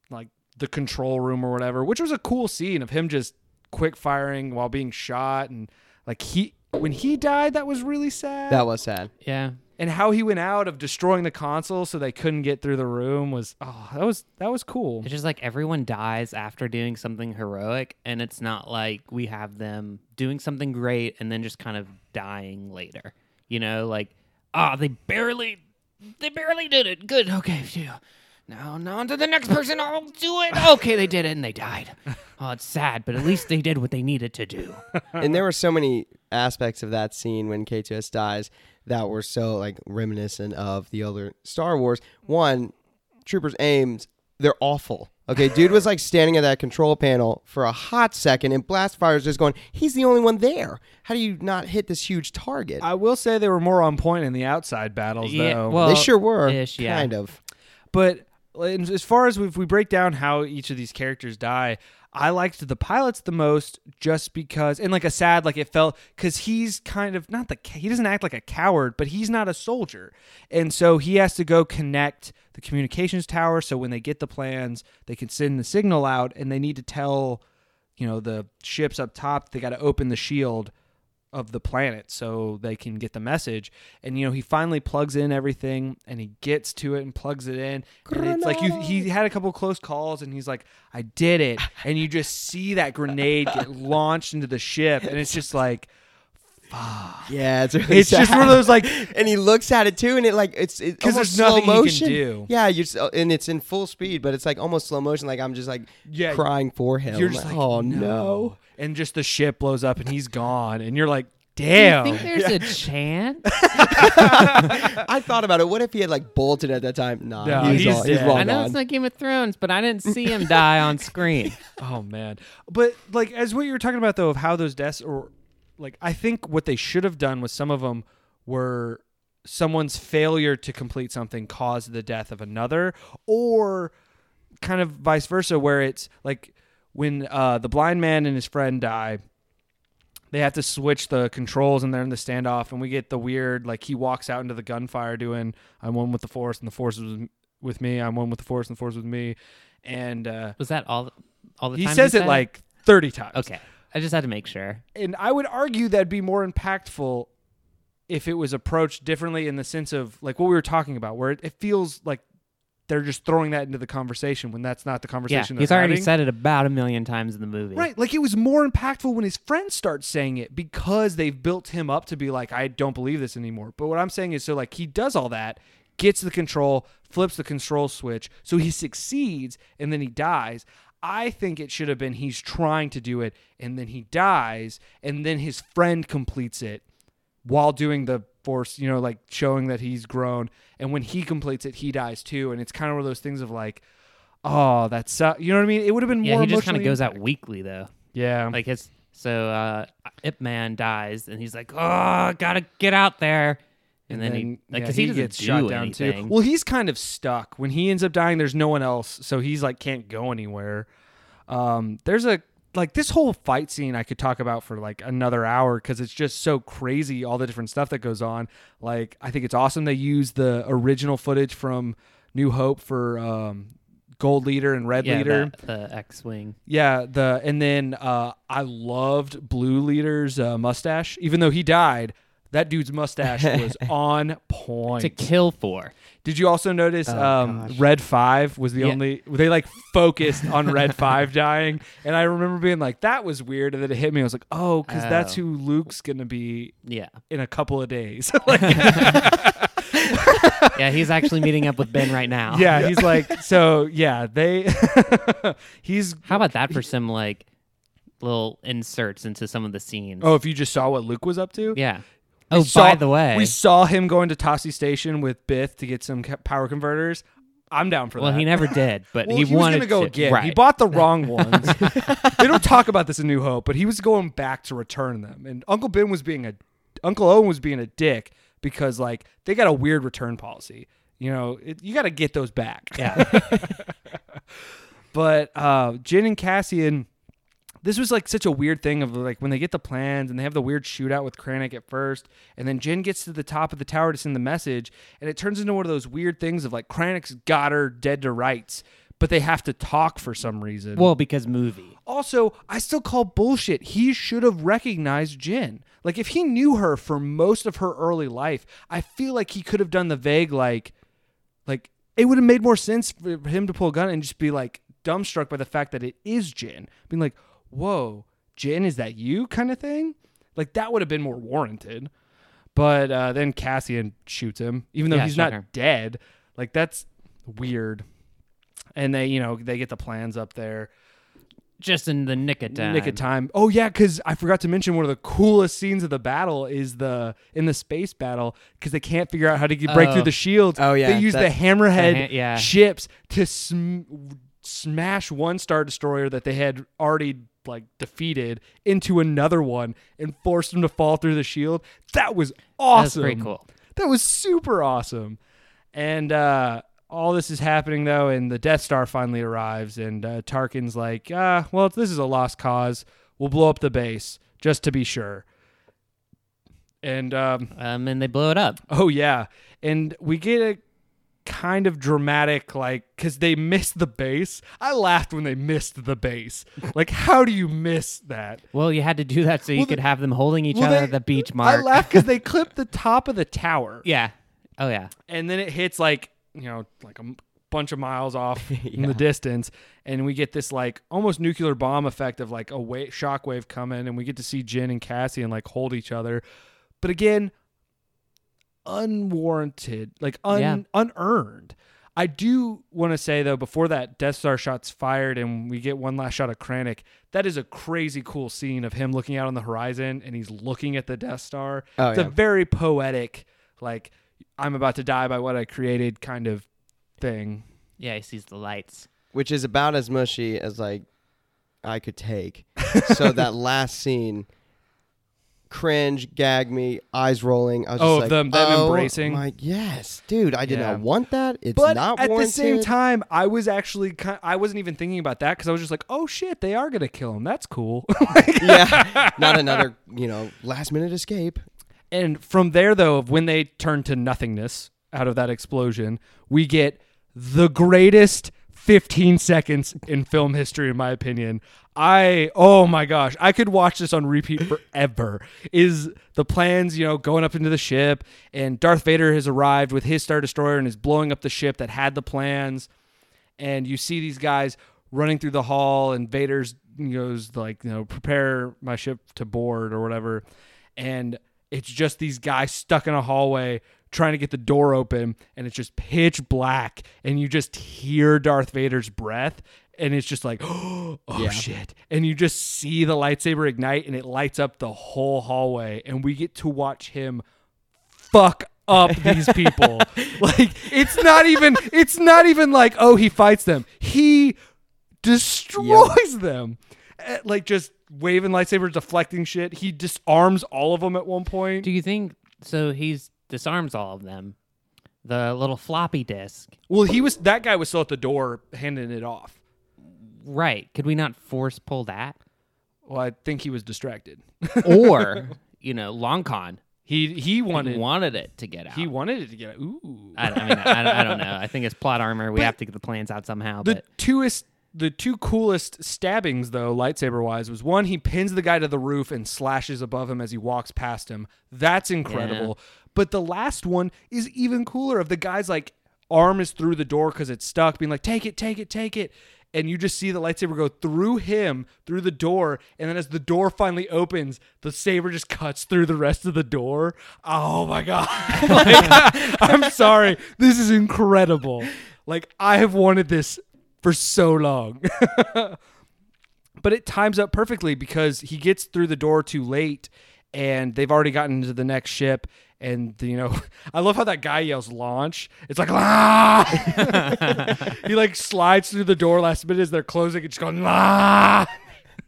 like the control room or whatever, which was a cool scene of him just quick firing while being shot, and like he when he died, that was really sad That was sad. Yeah. And how he went out of destroying the console so they couldn't get through the room was oh that was that was cool It's just like everyone dies after doing something heroic, and it's not like we have them doing something great and then just kind of dying later. You know, like, ah, they barely, they barely did it. Good. Okay. Phew. Now, now on to the next person. I'll do it. Okay, they did it and they died. Oh, it's sad, but at least they did what they needed to do. and there were so many aspects of that scene when K2S dies that were so like reminiscent of the other Star Wars. One, troopers' aims, they're awful. Okay, dude was like standing at that control panel for a hot second, and Blastfire's just going, he's the only one there. How do you not hit this huge target? i will say they were more on point in the outside battles Yeah, though well- they sure were, ish, yeah. kind of. but as far as if we break down how each of these characters die i liked the pilots the most just because and like a sad like it felt because he's kind of not the he doesn't act like a coward but he's not a soldier. And so he has to go connect the communications tower so when they get the plans they can send the signal out and they need to tell you know the ships up top they got to open the shield of the planet so they can get the message. And you know he finally plugs in everything and he gets to it and plugs it in. And it's like you he had a couple close calls and he's like i did it. And you just see that grenade get launched into the ship and it's just like Yeah, it's really It's just one of those like and he looks at it too, and it like it's it 'Cause almost there's nothing slow he can motion. do. Yeah, you just uh, and it's in full speed, but it's like almost slow motion. Like I'm just like Yeah, crying for him. you're just like, oh no. and just the ship blows up and he's gone, and you're like, Do damn. you think there's a chance? I thought about it. What if he had like bolted at that time? Nah, No, he's, he's all, he's dead. long I know gone. it's not Game of Thrones, but I didn't see him die on screen. Oh man. But like as what you were talking about though of how those deaths or like I think what they should have done was some of them were someone's failure to complete something caused the death of another or kind of vice versa where it's like when uh, the blind man and his friend die they have to switch the controls and they're in the standoff and we get the weird like he walks out into the gunfire doing i'm one with the force and the force is with me i'm one with the force and the force is with me and uh, Was that all? All the he says it said like 30 times Okay, I just had to make sure. and I would argue that'd be more impactful if it was approached differently in the sense of like what we were talking about, where it, it feels like they're just throwing that into the conversation when that's not the conversation. Yeah, he's already having. said it about a million times in the movie. Right, like it was more impactful when his friends start saying it because they've built him up to be like, I don't believe this anymore. But what I'm saying is, so like he does all that, gets the control, flips the control switch, so he succeeds, and then he dies. I think it should have been he's trying to do it, and then he dies, and then his friend completes it while doing the force, you know, like showing that he's grown. And when he completes it, he dies too. And it's kind of one of those things of like, oh, that's you know what I mean? It would have been Yeah, more. he just kind of goes out weekly though. Yeah, Like it's so uh Ip Man dies and he's like, "Oh, gotta get out there," and, then, he like yeah, because he, gets do shot down anything. too. Well, he's kind of stuck. When he ends up dying, there's no one else, so he's like can't go anywhere. Um, there's a like this whole fight scene I could talk about for like another hour because it's just so crazy all the different stuff that goes on. Like I think it's awesome they use the original footage from New Hope for um, Gold Leader and Red yeah, Leader. the, the X-wing. Yeah, the and then uh, I loved Blue Leader's uh, mustache, even though he died. That dude's mustache was on point. to kill for. Did you also notice Oh, um, gosh. Red Five was the Yeah. only they like focused on Red Five dying, and I remember being like, "That was weird," and then it hit me. I was like, "Oh, because that's Oh. who Luke's gonna be Yeah, in a couple of days." like, yeah, he's actually meeting up with Ben right now. yeah, he's like, so yeah, they he's How about that for some like little inserts into some of the scenes? oh, if you just saw what Luke was up to, yeah. We Oh, saw- by the way, we saw him going to Tosche Station with Biggs to get some power converters. I'm down for well, that. Well, he never did, but Well, he, he, was wanted gonna go to. again. Right. He bought the wrong ones. they don't talk about this in New Hope, but he was going back to return them. And Uncle Ben was being a Uncle Owen was being a dick because like they got a weird return policy. You know, it, you got to get those back. Yeah. But uh, Jyn and Cassian, this was like such a weird thing of like when they get the plans and they have the weird shootout with Krennic at first, and then Jyn gets to the top of the tower to send the message, and it turns into one of those weird things of like Krennic's got her dead to rights, but they have to talk for some reason. well, because movie. Also, I still call bullshit. He should have recognized Jyn. Like, if he knew her for most of her early life, I feel like he could have done the vague, like, like it would have made more sense for him to pull a gun and just be like dumbstruck by the fact that it is Jyn, being like, "Whoa, Jyn, is that you?" kind of thing. Like that would have been more warranted. But uh, then Cassian shoots him, even though Yeah, he's not dead. Like that's weird. And they, you know, they get the plans up there Just in the nick of time. nick of time. Oh yeah, because I forgot to mention one of the coolest scenes of the battle is the in the space battle because they can't figure out how to get, break Oh. through the shields. Oh, yeah, they use the hammerhead The ha- yeah. ships to sm- smash one star destroyer that they had already like defeated into another one and forced them to fall through the shield. That was awesome. That's pretty cool. That was super awesome. And uh, all this is happening though, and the Death Star finally arrives, and uh, Tarkin's like, ah, well, this is a lost cause. We'll blow up the base just to be sure. And um, Um, and they blow it up. oh yeah, and we get a kind of dramatic like because they missed the base. I laughed when they missed the base. Like, how do you miss that? Well, you had to do that so you Well, could the- have them holding each well, other they- at the beach mark. I laughed because they clipped the top of the tower. yeah. Oh yeah. and then it hits like you know like a bunch of miles off in the distance, and we get this like almost nuclear bomb effect of like a wa- shockwave coming, and we get to see Jyn and Cassie and like hold each other, but again, unwarranted, like un- Yeah. unearned. I do want to say though, before that Death Star shot's fired and we get one last shot of Krennic, that is a crazy cool scene of him looking out on the horizon and he's looking at the Death Star. Oh, it's yeah. a very poetic, like I'm about to die by what I created kind of thing. Yeah, he sees the lights. which is about as mushy as like I could take. so that last scene, cringe, gag me, eyes rolling. I was Oh, just of like, them- them oh, embracing? My, yes, dude, I did Yeah. not want that. It's but not at warranted. the same time, I was actually kind I wasn't even thinking about that because I was just like, oh shit, they are gonna kill him. That's cool. yeah, not another you know last minute escape. And from there, though, of when they turn to nothingness out of that explosion, we get the greatest 15 seconds in film history, in my opinion. I, oh my gosh, I could watch this on repeat forever. Is the plans, you know, going up into the ship, and Darth Vader has arrived with his Star Destroyer and is blowing up the ship that had the plans. And you see these guys running through the hall, and Vader's goes, like, you know, prepare my ship to board or whatever. And it's just these guys stuck in a hallway trying to get the door open and it's just pitch black and you just hear Darth Vader's breath and it's just like oh Yeah. shit. And you just see the lightsaber ignite and it lights up the whole hallway and we get to watch him fuck up these people. Like it's not even it's not even like oh he fights them. He destroys them. Eh, like just waving lightsabers deflecting shit. He disarms all of them at one point. Do you think so? He's disarms all of them. The little floppy disk, well he was that guy was still at the door handing it off right? Could we not force pull that, well i think he was distracted or you know, long con he he wanted wanted wanted it to get out? he wanted it to get out. ooh I, I mean, I, I don't know. I think it's plot armor. We But have to get the plans out somehow. The but twoest, the two coolest stabbings though, lightsaber wise, was one he pins the guy to the roof and slashes above him as he walks past him. That's incredible. But the last one is even cooler. Of the guy's like arm is through the door because it's stuck, being like, "Take it, take it, take it." And you just see the lightsaber go through him, through the door, and then as the door finally opens, the saber just cuts through the rest of the door. Oh my god! like, I'm sorry, this is incredible. Like I have wanted this for so long. but it times up perfectly because he gets through the door too late and they've already gotten into the next ship and you know i love how that guy yells launch it's like ah! he like slides through the door last minute as they're closing just going ah!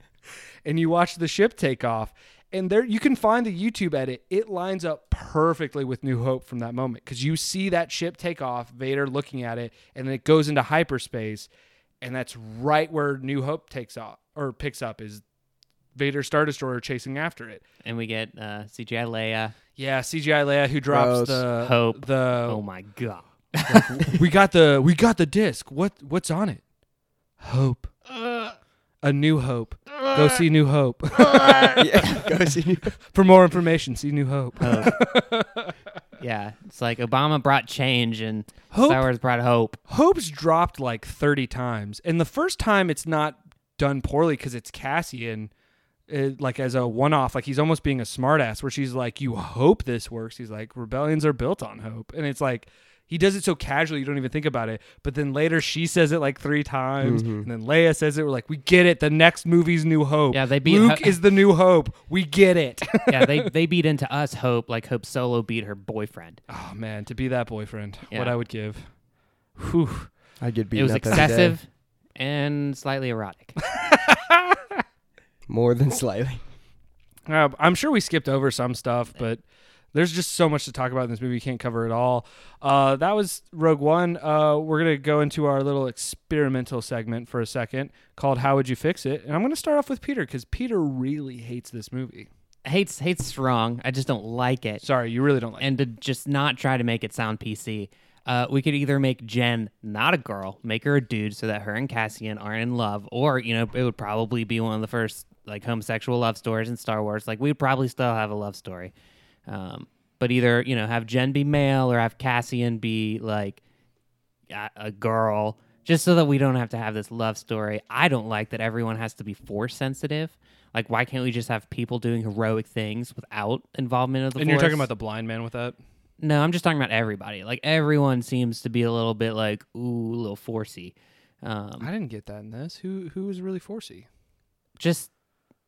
and you watch the ship take off and there you can find the youtube edit it lines up perfectly with new hope from that moment because you see that ship take off vader looking at it and then it goes into hyperspace and that's right where new hope takes off or picks up is vader star destroyer chasing after it and we get uh, CGI Leia. yeah cgi leia who drops Gross. the Hope. the Oh my god. we got the we got the disc what what's on it hope a new hope go see new hope yeah, go see. for more information see new hope Yeah, it's like Obama brought change and Hope- Star Wars brought hope. Hope's dropped like 30 times. And the first time it's not done poorly because it's Cassian, uh, like as a one off. Like he's almost being a smartass where she's like, You hope this works. He's like, Rebellions are built on hope. And it's like, he does it so casually, you don't even think about it. But then later she says it like three times. And then Leia says it. We're like, We get it. The next movie's New Hope. Yeah, they beat Luke Ho- is the new Hope. We get it. yeah, they they beat into us hope like Hope Solo beat her boyfriend. oh, man. To be that boyfriend, what I would give. Whew. I get beat it beaten was up every day. excessive and slightly erotic. more than slightly. Uh, I'm sure we skipped over some stuff, but there's just so much to talk about in this movie. We can't cover it all. Uh, that was Rogue One. Uh, we're gonna go into our little experimental segment for a second called "How Would You Fix It?" And I'm gonna start off with Peter because Peter really hates this movie. hates hates strong. I just don't like it. Sorry, you really don't like. it. and to just not try to make it sound PC. Uh, we could either make Jyn not a girl, make her a dude, so that her and Cassian aren't in love, or you know, it would probably be one of the first like homosexual love stories in Star Wars. Like we'd probably still have a love story, um, but either you know have Jyn be male or have Cassian be like a, a girl, just so that we don't have to have this love story. I don't like that everyone has to be force sensitive. Like, why can't we just have people doing heroic things without involvement of the and force? you're talking about the blind man with that. No, I'm just talking about everybody. Like everyone seems to be a little bit like ooh, a little forcey. Um, I didn't get that in this. Who who was really forcey? just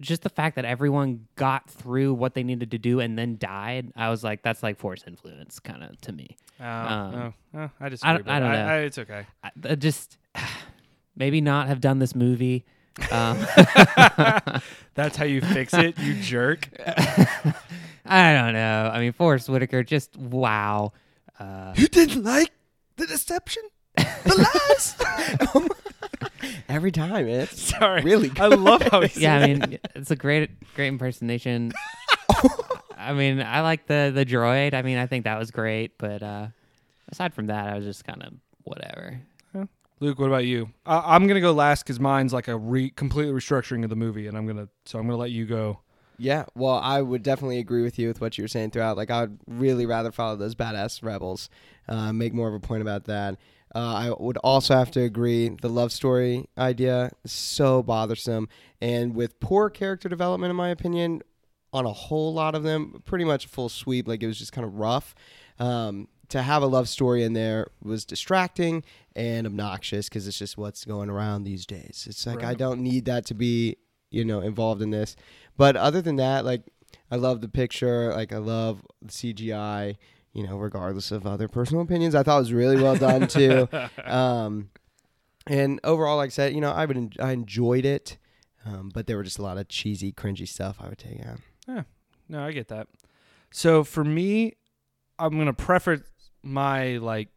just the fact that everyone got through what they needed to do and then died, I was like, that's like force influence, kind of to me. Oh, Um, oh, oh, I just I don't- I don't know. it's okay. I, I just maybe not have done this movie. Um, That's how you fix it, you jerk. I don't know. I mean, Forest Whitaker, just wow. Uh, You didn't like the deception, the lies. Every time, it's Sorry, really I love how he yeah, I mean, it's a great, great impersonation. I mean, I like the the droid. I mean, I think that was great. But uh, aside from that, I was just kind of whatever. Luke, what about you? Uh, I'm gonna go last because mine's like a re- completely restructuring of the movie, and I'm gonna so I'm gonna let you go. Yeah, well, I would definitely agree with you with what you were saying throughout. Like, I would really rather follow those badass rebels. Uh, make more of a point about that. Uh, I would also have to agree the love story idea is so bothersome, and with poor character development, in my opinion, on a whole lot of them, pretty much a full sweep. Like it was just kind of rough. Um, to have a love story in there was distracting and obnoxious because it's just what's going around these days. It's like I don't need that to be, you know, involved in this. But other than that, like I love the picture. Like I love the CGI. You know, regardless of other personal opinions, I thought it was really well done too. um, and overall, like I said, you know, I would en- I enjoyed it, um, but there were just a lot of cheesy, cringy stuff I would take out. Yeah, no, I get that. So for me, I'm gonna preface my like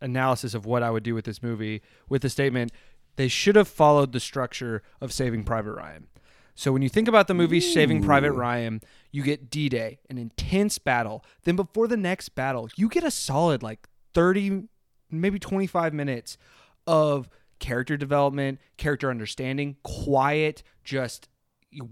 analysis of what I would do with this movie with the statement they should have followed the structure of Saving Private Ryan. So when you think about the movie Saving Private Ryan, you get D-Day, an intense battle. Then before the next battle, you get a solid like 30 maybe 25 minutes of character development, character understanding, quiet, just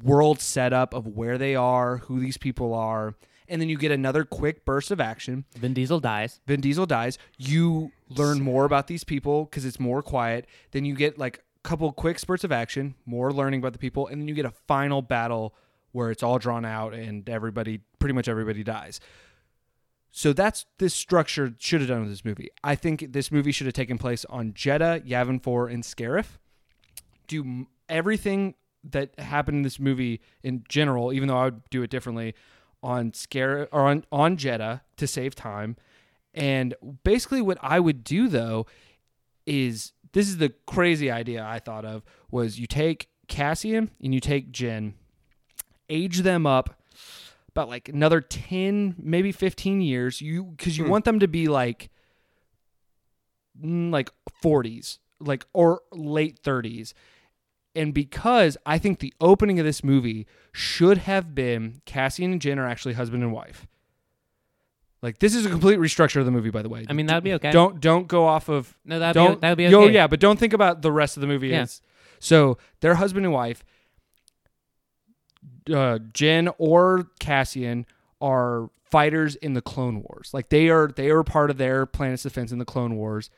world setup of where they are, who these people are, and then you get another quick burst of action. Vin Diesel dies. Vin Diesel dies. You learn more about these people because it's more quiet. Then you get like a couple quick spurts of action, more learning about the people, and then you get a final battle where it's all drawn out and everybody, pretty much everybody dies. So that's this structure should have done with this movie. I think this movie should have taken place on Jedha, Yavin 4, and Scarif. Do everything that happened in this movie in general, even though I would do it differently, on Scarif or on, on Jedha to save time. And basically, what I would do though is this is the crazy idea I thought of was you take Cassian and you take Jyn, age them up about like another 10 maybe 15 years. You because you Hmm. want them to be like mm, like 40s like or late 30s and because i think the opening of this movie should have been cassian and Jyn are actually husband and wife like this is a complete restructure of the movie by the way. I mean, that would be okay. don't don't go off of no, that'd don't be that would be yo yeah but don't think about the rest of the movie Yeah. so they're husband and wife uh Jyn or cassian are fighters in the clone wars. Like they are they are part of their planet's defense in the clone wars.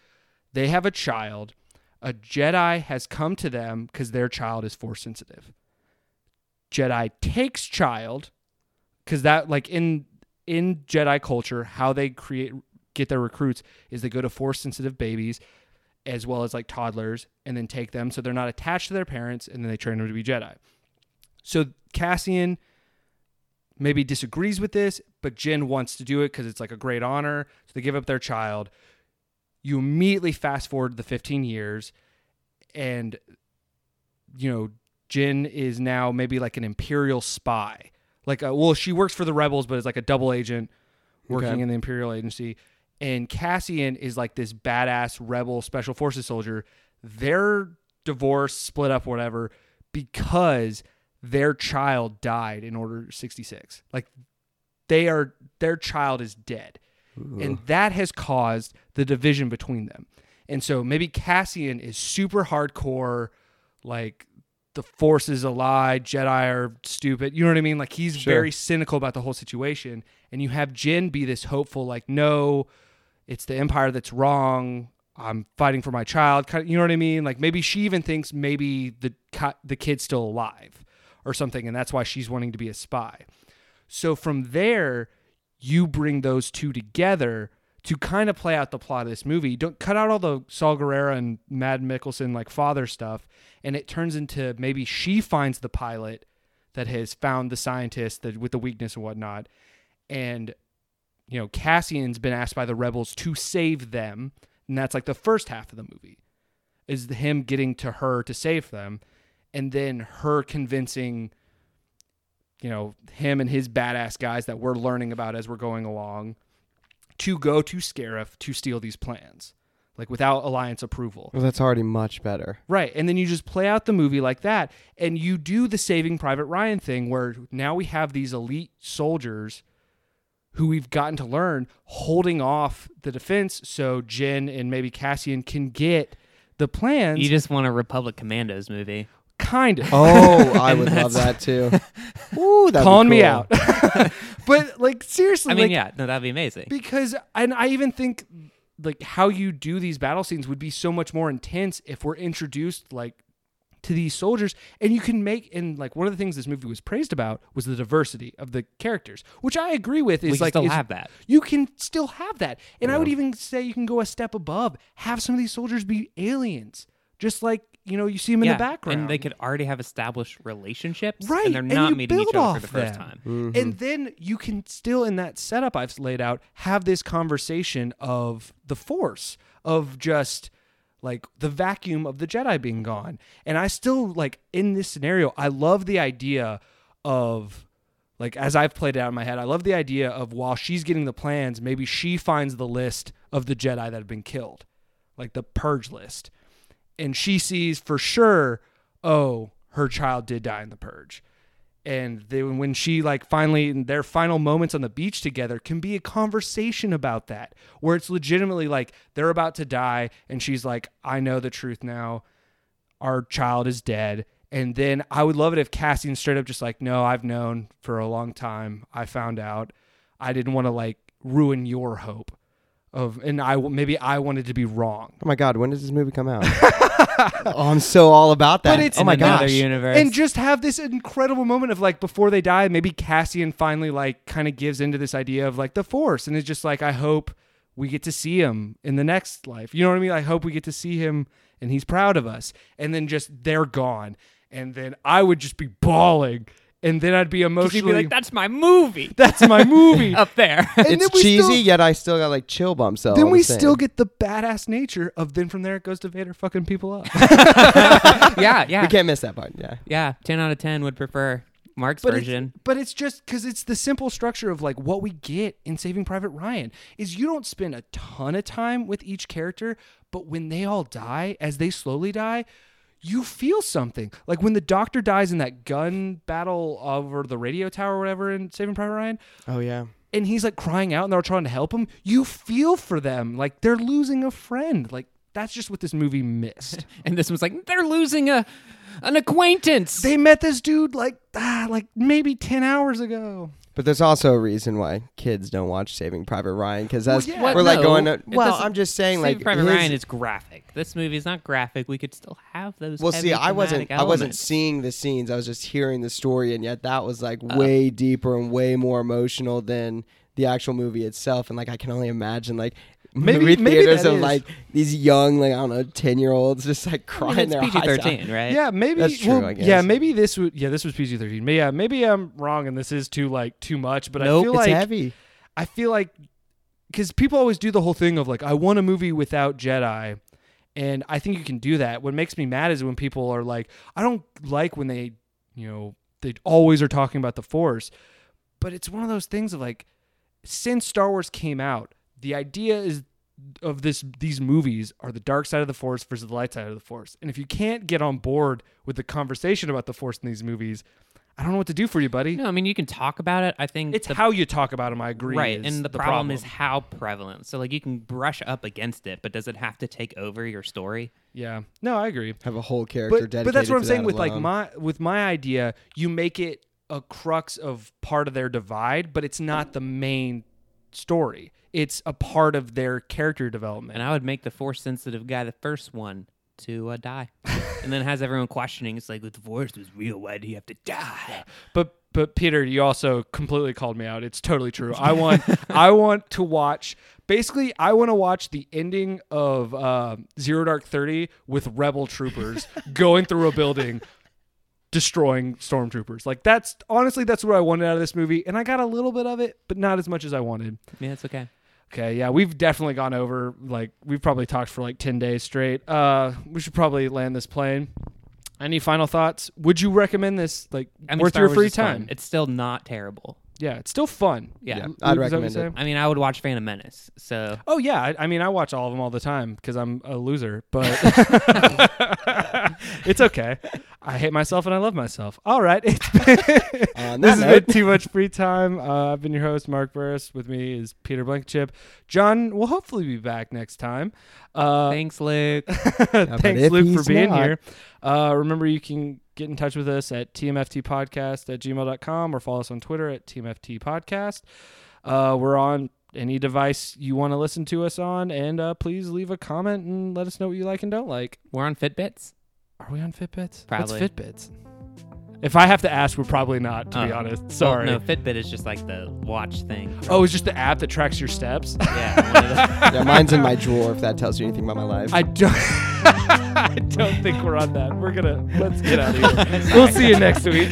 They have a child. A jedi has come to them because their child is force sensitive. Jedi takes child because that like in in jedi culture how they create get their recruits is they go to force sensitive babies as well as like toddlers and then take them so they're not attached to their parents and then they train them to be Jedi. So Cassian maybe disagrees with this, but Jyn wants to do it because it's like a great honor. So they give up their child. You immediately fast forward the 15 years and you know Jyn is now maybe like an imperial spy. Like a, well she works for the rebels but is like a double agent working Okay. in the imperial agency and Cassian is like this badass rebel special forces soldier. They're divorced, split up, whatever, because their child died in Order 66. Like they are their child is dead. And that has caused the division between them. And so maybe Cassian is super hardcore, like the force is a lie, Jedi are stupid. You know what I mean? Like he's Sure. very cynical about the whole situation. And you have Jyn be this hopeful, like, no, it's the Empire that's wrong. I'm fighting for my child. You know what I mean? Like maybe she even thinks maybe the the kid's still alive or something, and that's why she's wanting to be a spy. So from there, you bring those two together to kind of play out the plot of this movie. Don't cut out all the Saw Gerrera and Mads Mikkelsen like father stuff, and it turns into maybe she finds the pilot that has found the scientist that with the weakness and whatnot, and you know Cassian's been asked by the rebels to save them, and that's like the first half of the movie, is him getting to her to save them, and then her convincing you know, him and his badass guys that we're learning about as we're going along to go to Scarif to steal these plans, like without Alliance approval. Well, that's already much better. Right. And then you just play out the movie like that. And you do the Saving Private Ryan thing where now we have these elite soldiers who we've gotten to learn holding off the defense so Jyn and maybe Cassian can get the plans. You just want a Republic Commandos movie. Kind of. Oh, I would love that too. Ooh, that'd be calling me out. but like seriously, I mean, like, yeah, no, that'd be amazing. because and I even think like how you do these battle scenes would be so much more intense if we're introduced like to these soldiers and you can make and like one of the things this movie was praised about was the diversity of the characters which i agree with is we like still is- have that. you can still have that and i would even say you can go a step above have some of these soldiers be aliens just like you know you see them in yeah, the background and they could already have established relationships, Right, And they're and not you meeting each other for the off first them. time. Mm-hmm. And then you can still, in that setup I've laid out, have this conversation of the Force, of just like the vacuum of the Jedi being gone. And I still, like, in this scenario, I love the idea of, like, as I've played it out in my head, I love the idea of while she's getting the plans, maybe she finds the list of the Jedi that have been killed, like the purge list. And she sees for sure, oh, her child did die in the purge. And then when she like finally in their final moments on the beach together can be a conversation about that where it's legitimately like they're about to die and she's like i know the truth now. Our child is dead. And then i would love it if cassian straight up just like no i've known for a long time. I found out. I didn't want to like ruin your hope of and i maybe i wanted to be wrong Oh my God, when does this movie come out? oh, I'm so all about that. But it's- oh my gosh. universe. and just have this incredible moment of like before they die maybe cassian finally like kind of gives into this idea of like the force and it's just like i hope we get to see him in the next life you know what i mean i hope we get to see him and he's proud of us and then just they're gone and then i would just be bawling and then i'd be emotionally you'd be like, "That's my movie that's my movie up there." And It's then we cheesy, still- yet I still got like chill bumps. Though, then we the still get the badass nature of then from there it goes to vader fucking people up yeah, yeah, We can't miss that part. Yeah. yeah. Ten out of ten would prefer Mark's but version. It's, but it's just because it's the simple structure of like what we get in Saving Private Ryan is you don't spend a ton of time with each character, but when they all die, as they slowly die, you feel something. Like when the doctor dies in that gun battle over the radio tower or whatever in Saving Private Ryan, Oh yeah. and he's like crying out and they're trying to help him, you feel for them. Like they're losing a friend. Like that's just what this movie missed. And this was like, they're losing a an acquaintance. they met this dude like ah, like maybe 10 hours ago. But there's also a reason why kids don't watch Saving Private Ryan because that's yeah. we're What? like No, going. To, it well, doesn't- I'm just saying Saving like Private his- Ryan is graphic. This movie is not graphic. We could still have those. Scenes. Well, heavy see, I wasn't. thematic I wasn't elements. seeing the scenes. I was just hearing the story, and yet that was like uh. way deeper and way more emotional than the actual movie itself. And like, I can only imagine like Maybe- movie maybe theaters of is. like these young, like I don't know, ten year olds just like I mean, crying it's their PG eyes thirteen, right? Yeah, maybe That's true, well, I guess. Yeah, maybe this would. Yeah, this was PG thirteen. Yeah, maybe I'm wrong and this is too like too much. But I feel It's like heavy. I feel like because people always do the whole thing of like I want a movie without Jedi, and I think you can do that. What makes me mad is when people are like, I don't like when they, you know, they always are talking about the Force, but it's one of those things of like, since Star Wars came out, the idea is of this these movies are the dark side of the force versus the light side of the force. And if you can't get on board with the conversation about the force in these movies, I don't know what to do for you, buddy. No, I mean you can talk about it. I think It's the, how you talk about them. I agree. right, and the, the problem, is how prevalent. So like you can brush up against it, but does it have to take over your story? yeah. No, I agree. Have a whole character But dedicated. but that's what I'm saying that with like my with my idea, you make it a crux of part of their divide, but it's not the main story. It's a part of their character development. And I would make the force sensitive guy the first one to uh, die. and then has everyone questioning. It's like, if the force was real, why did he have to die? But but Peter, you also completely called me out. It's totally true. I want I want to watch. Basically, I want to watch the ending of uh, Zero Dark Thirty with rebel troopers going through a building, destroying stormtroopers. Like that's honestly that's what I wanted out of this movie, and I got a little bit of it, but not as much as I wanted. Yeah, it's okay. Okay, yeah, we've definitely gone over like we've probably talked for like ten days straight. Uh, we should probably land this plane. Any final thoughts? Would you recommend this? Like I mean, worth Star your Wars free is fun. time? It's still not terrible. Yeah, it's still fun. Yeah. Yeah, Is I'd that what you're recommend it. saying? I mean, I would watch Phantom Menace. So Oh yeah, I, I mean I watch all of them all the time because I'm a loser, but it's okay. I hate myself and I love myself. All right, it's been, On this that has note, been too much free time. Uh, I've been your host Mark Burris. With me is Peter Blankenship. John will hopefully be back next time. Uh, thanks, Luke. Thanks, if Luke, for he's being not- here. Uh, remember, you can get in touch with us at tmftpodcast at gmail.com or follow us on Twitter at tmftpodcast. Uh, we're on any device you want to listen to us on, and uh, please leave a comment and let us know what you like and don't like. We're on Fitbits. Are we on Fitbits? Probably. What's Fitbits? If I have to ask, we're probably not, to be Oh. honest. Well, Sorry. no, Fitbit is just like the watch thing. Oh, it's just the app that tracks your steps? Yeah. one of the- yeah, mine's in my drawer. If that tells you anything about my life. I don't. I don't think we're on that. We're gonna let's get out of here. we'll see you next week.